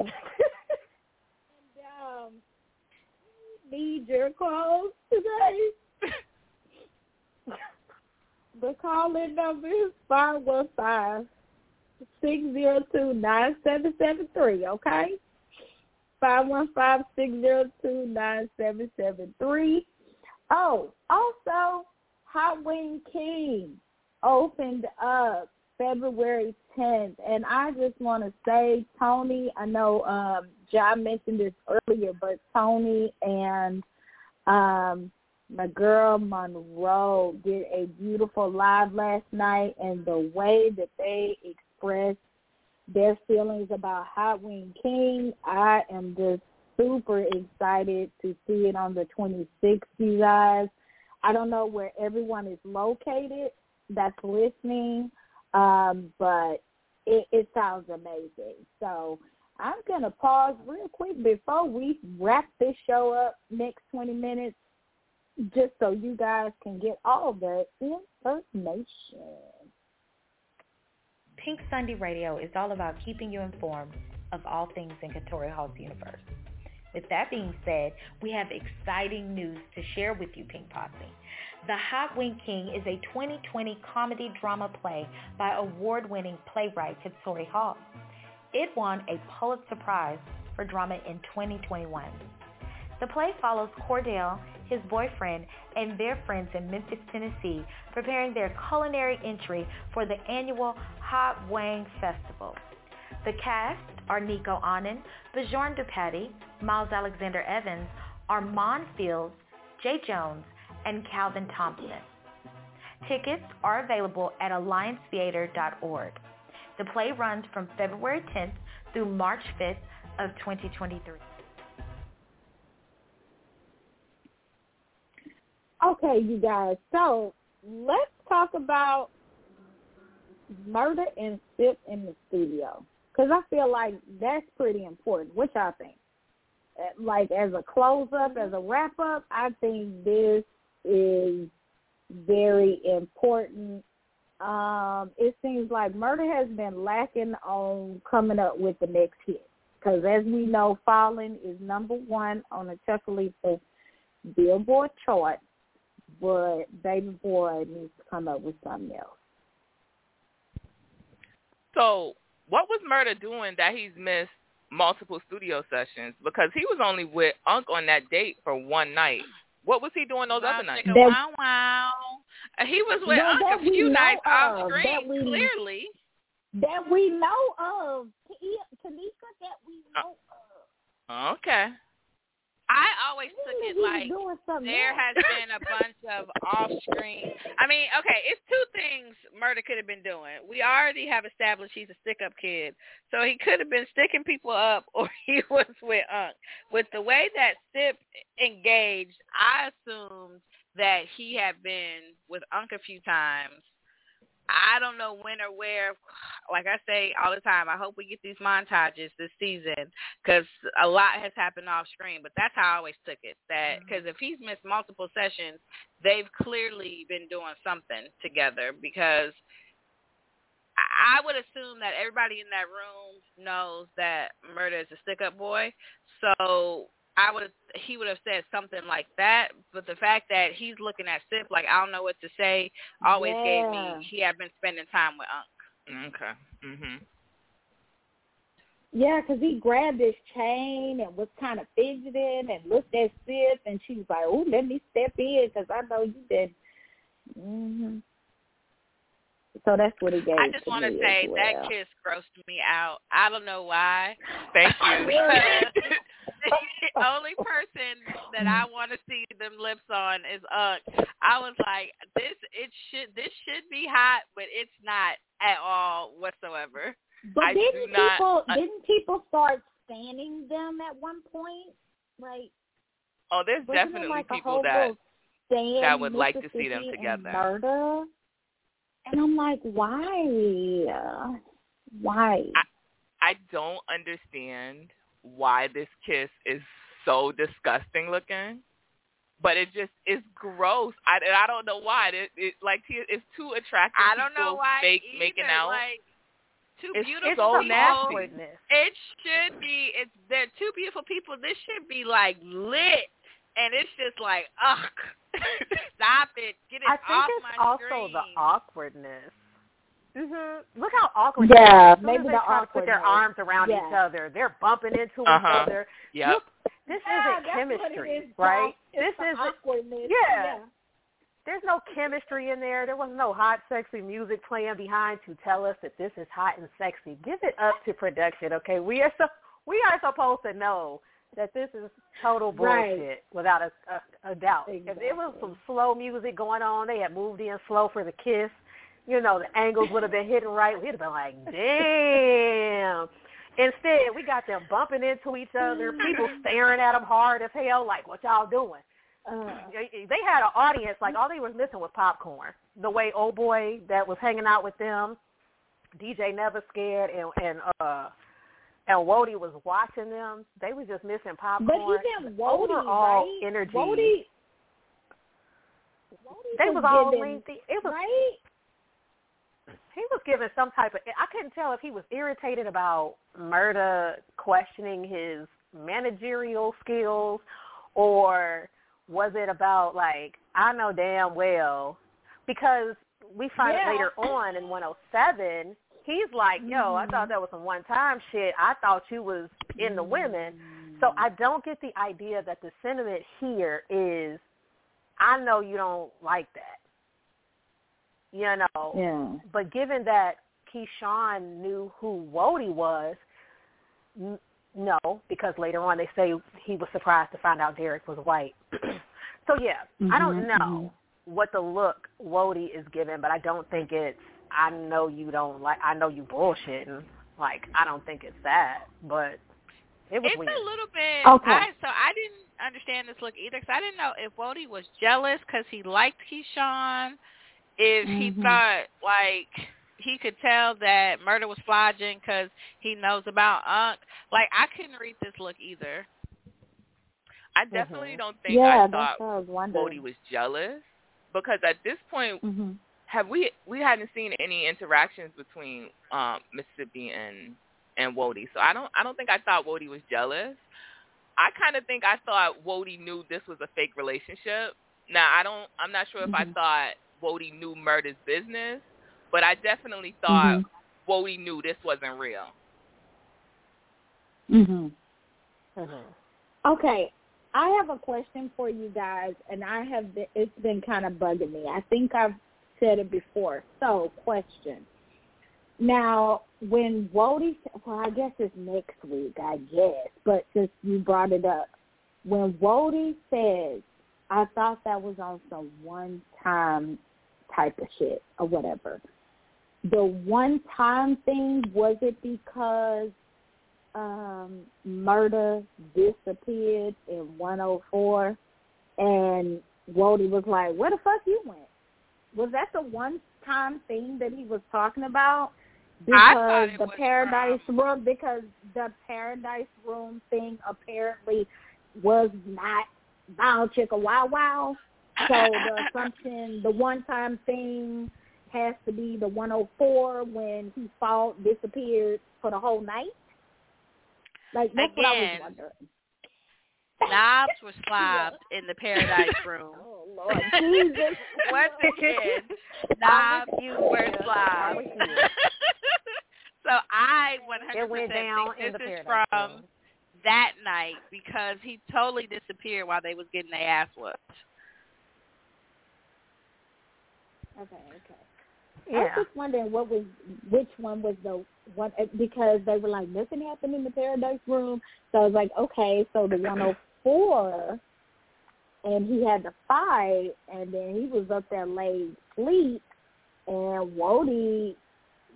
um, need your calls today. the call-in number is five one five six zero two nine seven seven three. Okay, five one five six zero two nine seven seven three. Oh, also, Hot Wing King opened up February 10th, and I just want to say, Tony, I know um, John mentioned this earlier, but Tony and um, my girl Monroe did a beautiful live last night, and the way that they expressed their feelings about Hot Wing King, I am just super excited to see it on the 26th, you guys. I don't know where everyone is located that's listening, um, but it, it sounds amazing. So I'm going to pause real quick before we wrap this show up next 20 minutes, just so you guys can get all the information. Pynk Sunday Radio is all about keeping you informed of all things in Katori Hall's universe. With that being said, we have exciting news to share with you, Pynk Posse. The Hot Wing King is a 2020 comedy drama play by award-winning playwright Katori Hall. It won a Pulitzer Prize for drama in 2021. The play follows Cordell, his boyfriend, and their friends in Memphis, Tennessee, preparing their culinary entry for the annual Hot Wang Festival. The cast are Nicco Annan, Bjorn DuPaty, Miles Alexander Evans, Armand Fields, Jay Jones, and Calvin Thompson. Tickets are available at alliancetheatre.org. The play runs from February 10th through March 5th of 2023. Okay, you guys. So let's talk about Murda and sip in the studio because I feel like that's pretty important. What y'all think? Uh, Like as a close up, as a wrap up, I think this is very important. Um, it seems like Murda has been lacking on coming up with the next hit because as we know, Fallen is number one on the Chucalissa Billboard chart, but Baby Boy needs to come up with something else. So what was Murda doing that he's missed multiple studio sessions? Because he was only with Unc on that date for one night. What was he doing those wow, other nights? chicka, wow, wow. Uh, He was with Yeah, Unc a few nights off screen, that we- clearly. That we know of, Tanika, that we know of. Okay. I always took it like there has been a bunch of off-screen. I mean, okay, it's two things Murda could have been doing. We already have established he's a stick-up kid, so he could have been sticking people up, or he was with Unc. With the way that Sip engaged, I assumed that he had been with Unc a few times. I don't know when or where. Like I say all the time, I hope we get these montages this season because a lot has happened off screen. But that's how I always took it. That mm-hmm. because if he's missed multiple sessions, they've clearly been doing something together. Because I I would assume that everybody in that room knows that Murda is a stick-up boy. So I would he would have said something like that. But the fact that he's looking at Sip like I don't know what to say always gave me he had been spending time with Unc. Okay. Mhm. Yeah, because he grabbed his chain and was kind of fidgeting and looked at Sip, and she was like, "Oh, let me step in because I know you did." hmm So that's what he gave. I just want to say well. that kiss grossed me out. I don't know why. Thank you. The only person that I want to see them lips on is Unc. I was like, this it should this should be hot, but it's not at all whatsoever. But I didn't do not- people uh, didn't people start standing them at one point? Like Oh, there's definitely like people that little that would like to see them together. Murda. And I'm like, why? Why? I don't understand why this kiss is so disgusting looking, but it just is gross. I and I don't know why. It, it like it's too attractive. I don't know people why fake either. making out. Like, two It's- beautiful it's so people. nasty. It should be. It's they're two beautiful people. This should be like lit, and it's just like, ugh, stop it, get it I think it's also screen. the awkwardness. Mhm. Look how awkward. Yeah, they are. Maybe they the try put their arms around each other. They're bumping into Uh-huh. each other. Yep. You- this Yeah, isn't that's what it chemistry, is, right? It's this is awkwardness. Yeah. There's no chemistry in there. There was no hot, sexy music playing behind to tell us that this is hot and sexy. Give it up to production, okay? We are so we are supposed to know that this is total bullshit Right. without a, a, a doubt. If it was some slow music going on, they had moved in slow for the kiss. You know, the angles would have been hitting right. We'd have been like, damn. Instead, we got them bumping into each other, people staring at them hard as hell, like, what y'all doing? Uh, They they had an audience, like, all they was missing was popcorn. The way old boy that was hanging out with them, DJ Never Scared, and, and, uh, and Wody was watching them. They was just missing popcorn. but even Wody, overall right? energy. Wody, they was was all giving- lengthy. It was right? he was giving some type of I couldn't tell if he was irritated about Murda questioning his managerial skills or was it about like I know damn well because we find Yeah. it later on in 107 he's like yo I mm-hmm. thought that was some one time shit. I thought you was in the women. So I mm-hmm. don't get the idea that the sentiment here is I know you don't like that. You know? Yeah. but given that Keyshawn knew who Wody was, n- no, because later on they say he was surprised to find out Derek was white. so yeah, I don't Mhm, know mm-hmm. what the look Wody is given, but I don't think it's. I know you don't like. I know you bullshitting. Like I don't think it's that, but it was it's weird. a little bit. Okay. I, so I didn't understand this look either because I didn't know if Wody was jealous because he liked Keyshawn, if he Mhm. thought like he could tell that Murda was flogging because he knows about Unc. Like I couldn't read this look either. I definitely don't think yeah, I thought what I was wondering. Wody was jealous because at this point hmm have we we hadn't seen any interactions between um Mississippi and and Wody. So I don't I don't think I thought Wody was jealous. I kind of think I thought Wody knew this was a fake relationship. Now I don't I'm not sure if I Mhm. thought Wody knew Murda's business, but I definitely thought Mhm. Wody knew this wasn't real. Mhm. Mhm. Okay, I have a question for you guys, and I have been, it's been kind of bugging me. I think I've said it before. So, question. Now, when Wody, well, I guess it's next week, I guess, but since you brought it up, when Wody says, I thought that was on some one-time type of shit or whatever. The one-time thing, was it because um Murda disappeared in 104 and Wody was like, where the fuck you went? Was that the one time thing that he was talking about? Because the Paradise Room, because the Paradise Room thing apparently was not Bow Chicka Wow Wow. So the assumption, the one time thing has to be the 104 when he fought, disappeared for the whole night. Like that's what I was wondering. Knobs were slobbed in the Paradise Room. Oh Lord Jesus! Once again, knobs you were slobbed. so I 100% It went down think in this the is Paradise from Room. that night because he totally disappeared while they was getting their ass whooped. Okay, okay. I was just wondering what was which one was the one uh, because they were like nothing happened in the Paradise Room. So I was like, okay, so the 104, and he had to fight, and then he was up there laid sleep, and Wody,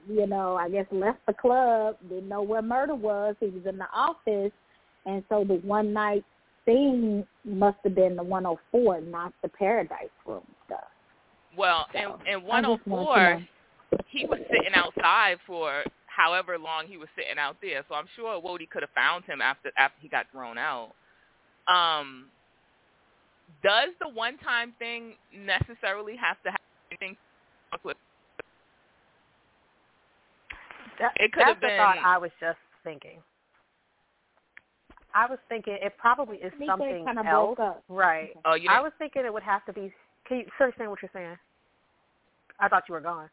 you know, I guess left the club, didn't know where Murda was. He was in the office, and so the one night seen must have been the 104, not the Paradise Room stuff. Well, So, in just wanted to 104, he was sitting outside for however long he was sitting out there. So I'm sure Wody could have found him after after he got thrown out. Um, does the one-time thing necessarily have to have anything to do with? That, It could that's have the been- thought I was just thinking. I was thinking it probably is Tanika something kinda else, right? Oh, you I was thinking it would have to be. Can you understand what you're saying? I thought you were gone.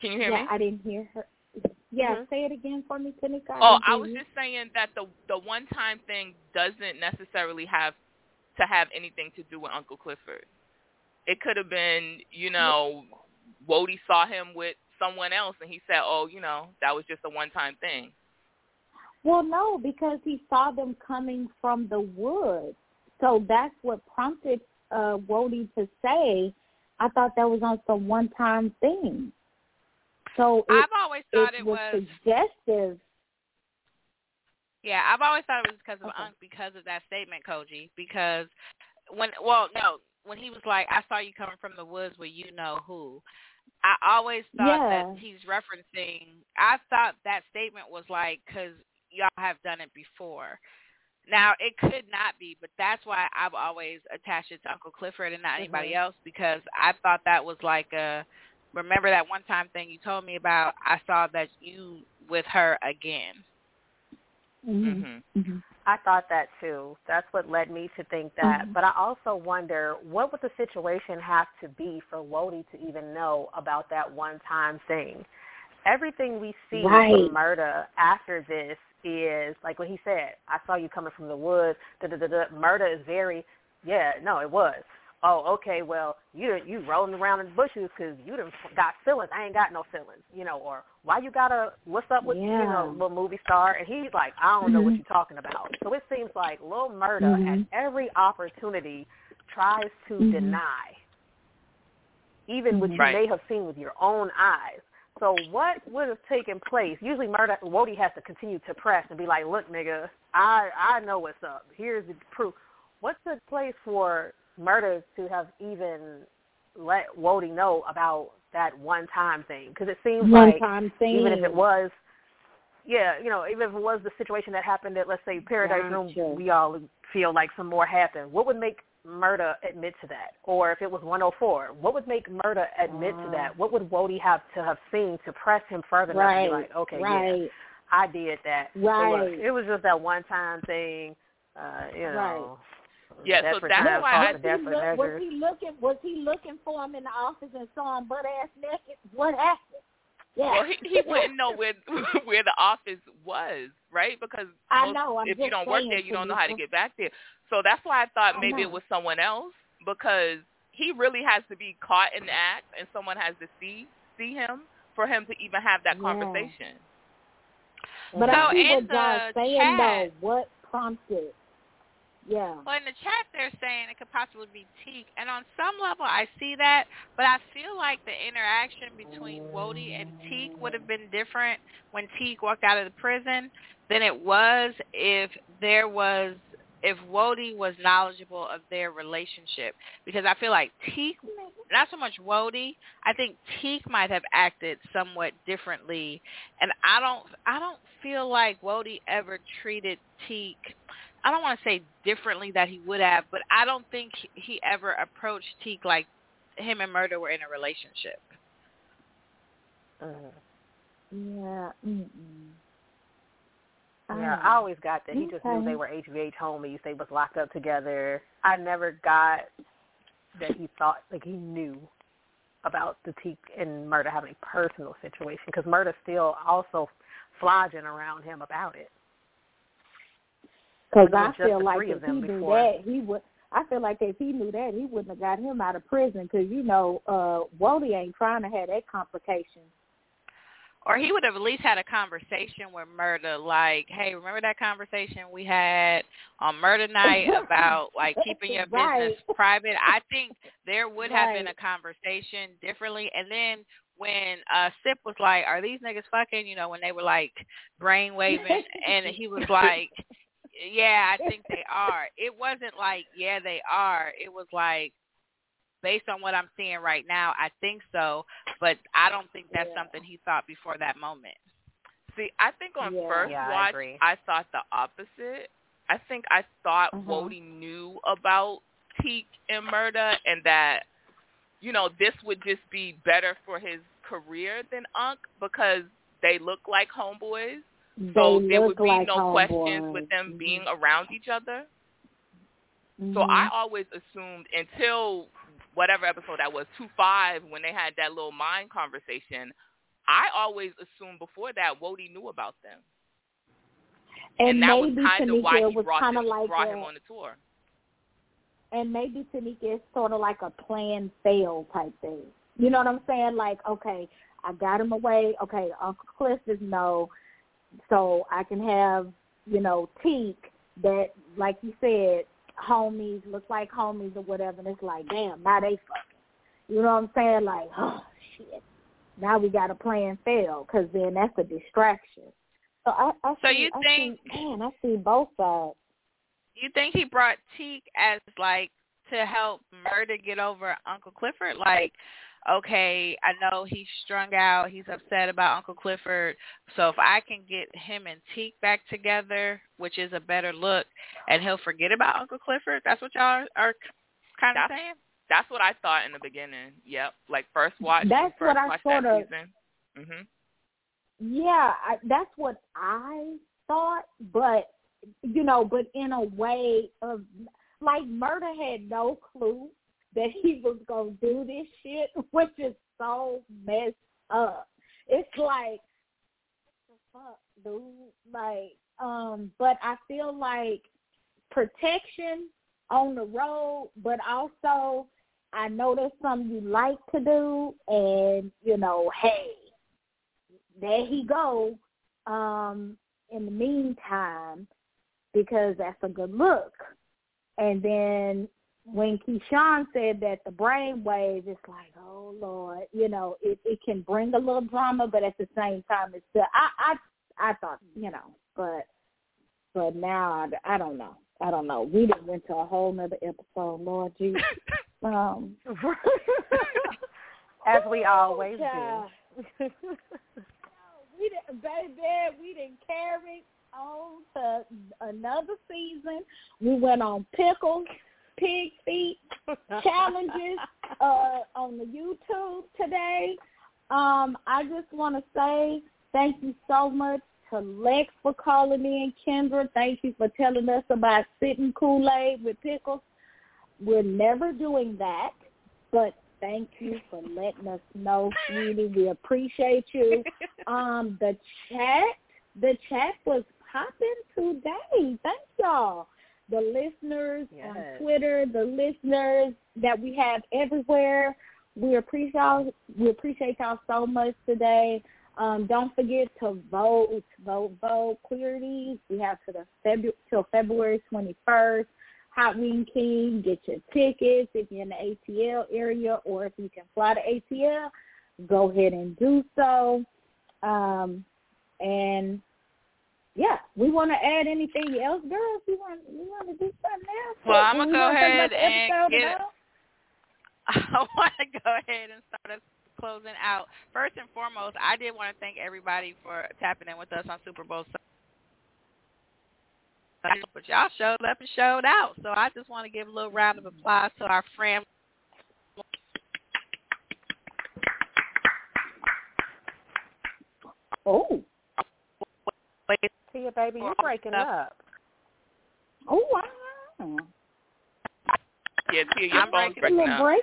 Can you hear yeah, me? I didn't hear her. Yeah, Mhm. say it again for me, Tanika. Oh, I was just saying that the the one time thing doesn't necessarily have to have anything to do with Uncle Clifford. It could have been, you know, Wody saw him with someone else and he said, "Oh, you know, that was just a one time thing." Well, no, because he saw them coming from the woods. So that's what prompted uh Wody to say, I thought that was on some one time thing. So it, I've always thought it, it was, was suggestive. Yeah, I've always thought it was because of Okay. Unc because of that statement, Kogi. Because when well, no, when he was like, "I saw you coming from the woods where you know who," I always thought Yeah. that he's referencing. I thought that statement was like, "Cause y'all have done it before." Now it could not be, but that's why I've always attached it to Uncle Clifford and not anybody Mhm. else because I thought that was like a. Remember that one time thing you told me about? I saw that you with her again. Mhm. Mhm. I thought that too. That's what led me to think that. Mhm. But I also wonder what would the situation have to be for Wody to even know about that one time thing? Everything we see Right. from Murda after this is like what he said. I saw you coming from the woods. Da, da, da, da. Murda is very, yeah, no, it was. Oh, okay. Well, you you rolling around in the bushes because you done got feelings. I ain't got no feelings, you know. Or why you got a what's up with you Yeah. know little movie star? And he's like, I don't know what Mhm. you're talking about. So it seems like Lil Murda Mhm. at every opportunity tries to Mhm. deny, even what you Right. may have seen with your own eyes. So what would have taken place? Usually, Murda Wody has to continue to press and be like, "Look, nigga, I I know what's up. Here's the proof." What took place for Murda to have even let Wody know about that one time thing? Because it seems One like time thing. even if it was, yeah, you know, even if it was the situation that happened at let's say Paradise Gotcha. Room, we all feel like some more happened. What would make Murda admit to that? Or if it was 104, what would make Murda admit to that? What would Wody have to have seen to press him further enough to Right. be like, okay, yeah. I did that. So Right. it was just that one time thing. Uh, you know. Yeah, so that's times why call I- for was, he look, was he looking? Was he looking for him in the office and saw him butt ass naked? What happened? Yeah. Well, he, he wouldn't know where where the office was, right? Because I most- know, I'm if you don't work there, you don't know how to get back there. So that's why I thought maybe know. it was someone else because he really has to be caught in the act, and someone has to see see him for him to even have that Yeah. conversation. But So I see in what John's the saying chat- though. What prompted? Yeah. Well, in the chat, they're saying it could possibly be Teak, and on some level, I see that, but I feel like the interaction between Wody and Teak would have been different when Teak walked out of the prison than it was if there was if Wody was knowledgeable of their relationship, because I feel like Teak, not so much Wody, I think Teak might have acted somewhat differently, and I don't I don't feel like Wody ever treated Teak. I don't want to say differently that he would have, but I don't think he- he ever approached Teak like him and Murda were in a relationship. Mhm. Yeah. Mm-mm. Yeah, Ah. I always got that he just knew they were HVH homies. They was locked up together. I never got that he thought like he knew about the Teak and Murda having a personal situation because Murda still also flogging around him about it. Because I feel like if he knew before. that, he would. I feel like if he knew that, he wouldn't have got him out of prison. Because you know, uh, Wody ain't trying to have that complication. Or he would have at least had a conversation with Murda, like, "Hey, remember that conversation we had on Murda Night about like keeping your business private?" I think there would have been a conversation differently. And then when uh Sip was like, "Are these niggas fucking?" You know, when they were like brainwaving, and he was like, Yeah, I think they are. It wasn't like, yeah, they are. It was like, based on what I'm seeing right now, I think so. But I don't think that's Yeah. something he thought before that moment. See, I think on Yeah. first Yeah, watch, agree. I thought the opposite. I think I thought Uh-huh. Wody knew about Teak and Murda, and that you know this would just be better for his career than Unc because they look like homeboys. So they there would be like no questions with homeboys. them being around each other. So Mhm. I always assumed until whatever episode that was, two five, when they had that little mind conversation, I always assumed before that Wody knew about them, and, that was maybe kind of why he was brought kind of like brought a, him on the tour. and maybe Tanika is sort of like a plan fail type thing. You know what I'm saying? Like, okay, I got him away. Okay, Uncle Cliff is no, so I can have you know Teak that, like you said, homies look like homies or whatever. And it's like, damn, now they fucking. You know what I'm saying? Like, oh shit, now we got a plan fail because then that's a distraction. So I, I So see, you I think- see, man, I see both sides. You think he brought Teak as like to help Murda get over Uncle Clifford? Like, okay, I know he's strung out, he's upset about Uncle Clifford, so if I can get him and Teak back together, which is a better look, and he'll forget about Uncle Clifford. That's what y'all are kind of That's- saying. That's what I thought in the beginning. Yep, like first watch. That's first what I watch sort of- Mhm. Yeah, I, that's what I thought, but you know, but in a way of like Murda had no clue that he was gonna do this shit, which is so messed up. It's like what the fuck, dude? Like, um, but I feel like protection on the road, but also I know there's something you like to do, and you know, hey, there he go. Um, in the meantime, because that's a good look. And then when Keyshawn said that the brain waves, it's like, oh Lord, you know, it, it can bring a little drama, but at the same time, it's still. I I I thought, you know, but but now I, I don't know. I don't know. We didn't went to a whole nother episode, Lord Jesus. um, As we always child. do. we didn't, baby, we didn't carry on to another season. We went on pickles, pig feet challenges uh, on the YouTube today. Um, I just want to say thank you so much to Lex for calling in, Kendra. Thank you for telling us about sitting Kool-Aid with pickles. We're never doing that, but thank you for letting us know, sweetie. We appreciate you. Um, the chat, the chat was popping today. Thank y'all. The listeners on Twitter, the listeners that we have everywhere. We appreciate y'all. We appreciate y'all so much today. Um, don't forget to vote, vote, vote. Clear these. We have to the February till February twenty first. Hot Wing King, get your tickets if you're in the ATL area or if you can fly to ATL, go ahead and do so. Um, and yeah, we want to add anything else, girls. We want we want to do something else. Well, I'm gonna go wanna talk about ahead and get. I want to go ahead and start us closing out. First and foremost, I did want to thank everybody for tapping in with us on Super Bowl Sunday. But y'all showed up and showed out. So I just want to give a little round of applause to our friend. Oh, Tia, baby, you're breaking up. oh wow. Yeah, Tia, your I'm phone's breaking breaking up. break.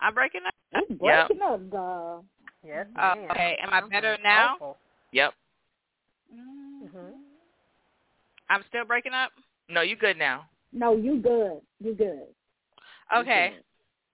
I'm breaking up. It's Yep. breaking up, girl. Yes, ma'am. okay. Am I better now? Awful. Yep. Mhm. I'm still breaking up. No, you good now. No, you good. You good. You Okay.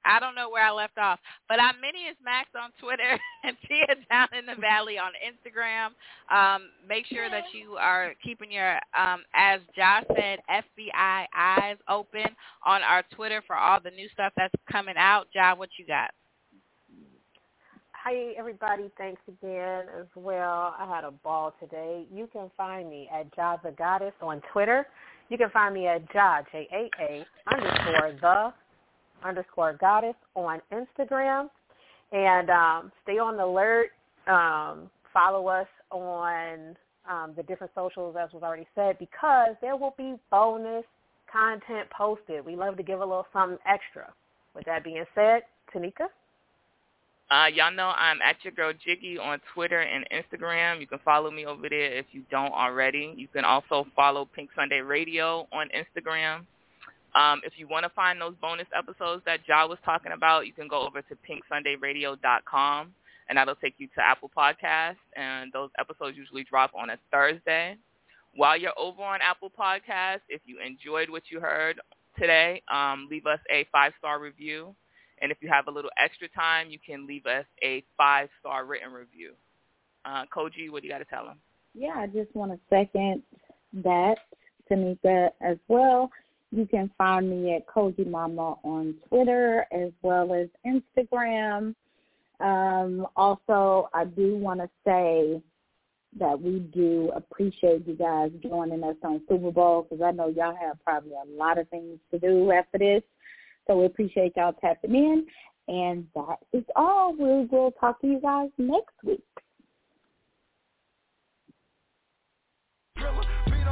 I don't know where I left off, but I'm Minnie is Max on Twitter and Tia down in the valley on Instagram. Um, make sure that you are keeping your, um, as Josh said, FBI eyes open on our Twitter for all the new stuff that's coming out. Josh, what you got? Hi, everybody. Thanks again as well. I had a ball today. You can find me at Jaa the Goddess on Twitter. You can find me at Jaa, J-A-A, underscore the underscore goddess on Instagram. And um, stay on the alert. Um, follow us on um, the different socials, as was already said, because there will be bonus content posted. We love to give a little something extra. With that being said, Tanika? Uh, y'all know I'm at your girl Jiggy on Twitter and Instagram. You can follow me over there if you don't already. You can also follow Pynk Sunday Radio on Instagram. Um, if you want to find those bonus episodes that Jaa was talking about, you can go over to pynksundayradio.com, and that'll take you to Apple Podcasts. And those episodes usually drop on a Thursday. While you're over on Apple Podcasts, if you enjoyed what you heard today, um, leave us a five-star review. And if you have a little extra time, you can leave us a five-star written review. Uh, Kogi, what do you got to tell them? Yeah, I just want to second that, Tanika, as well. You can find me at Kogi Mama on Twitter as well as Instagram. Um, also, I do want to say that we do appreciate you guys joining us on Super Bowl because I know y'all have probably a lot of things to do after this. So we appreciate y'all tapping in. And that is all. We will talk to you guys next week.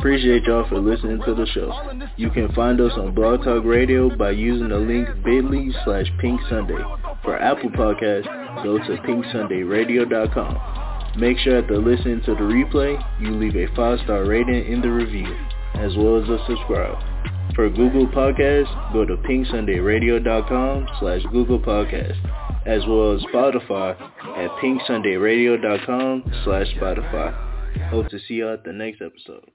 Appreciate y'all for listening to the show. You can find us on Blog Talk Radio by using the link bit.ly slash Pynk Sunday. For Apple Podcasts, go to pynksundayradio.com. Make sure after listening to the replay, you leave a five-star rating in the review, as well as a subscribe. For Google Podcasts, go to pynksundayradio.com slash Google Podcasts, as well as Spotify at pynksundayradio.com slash Spotify. Hope to see you at the next episode.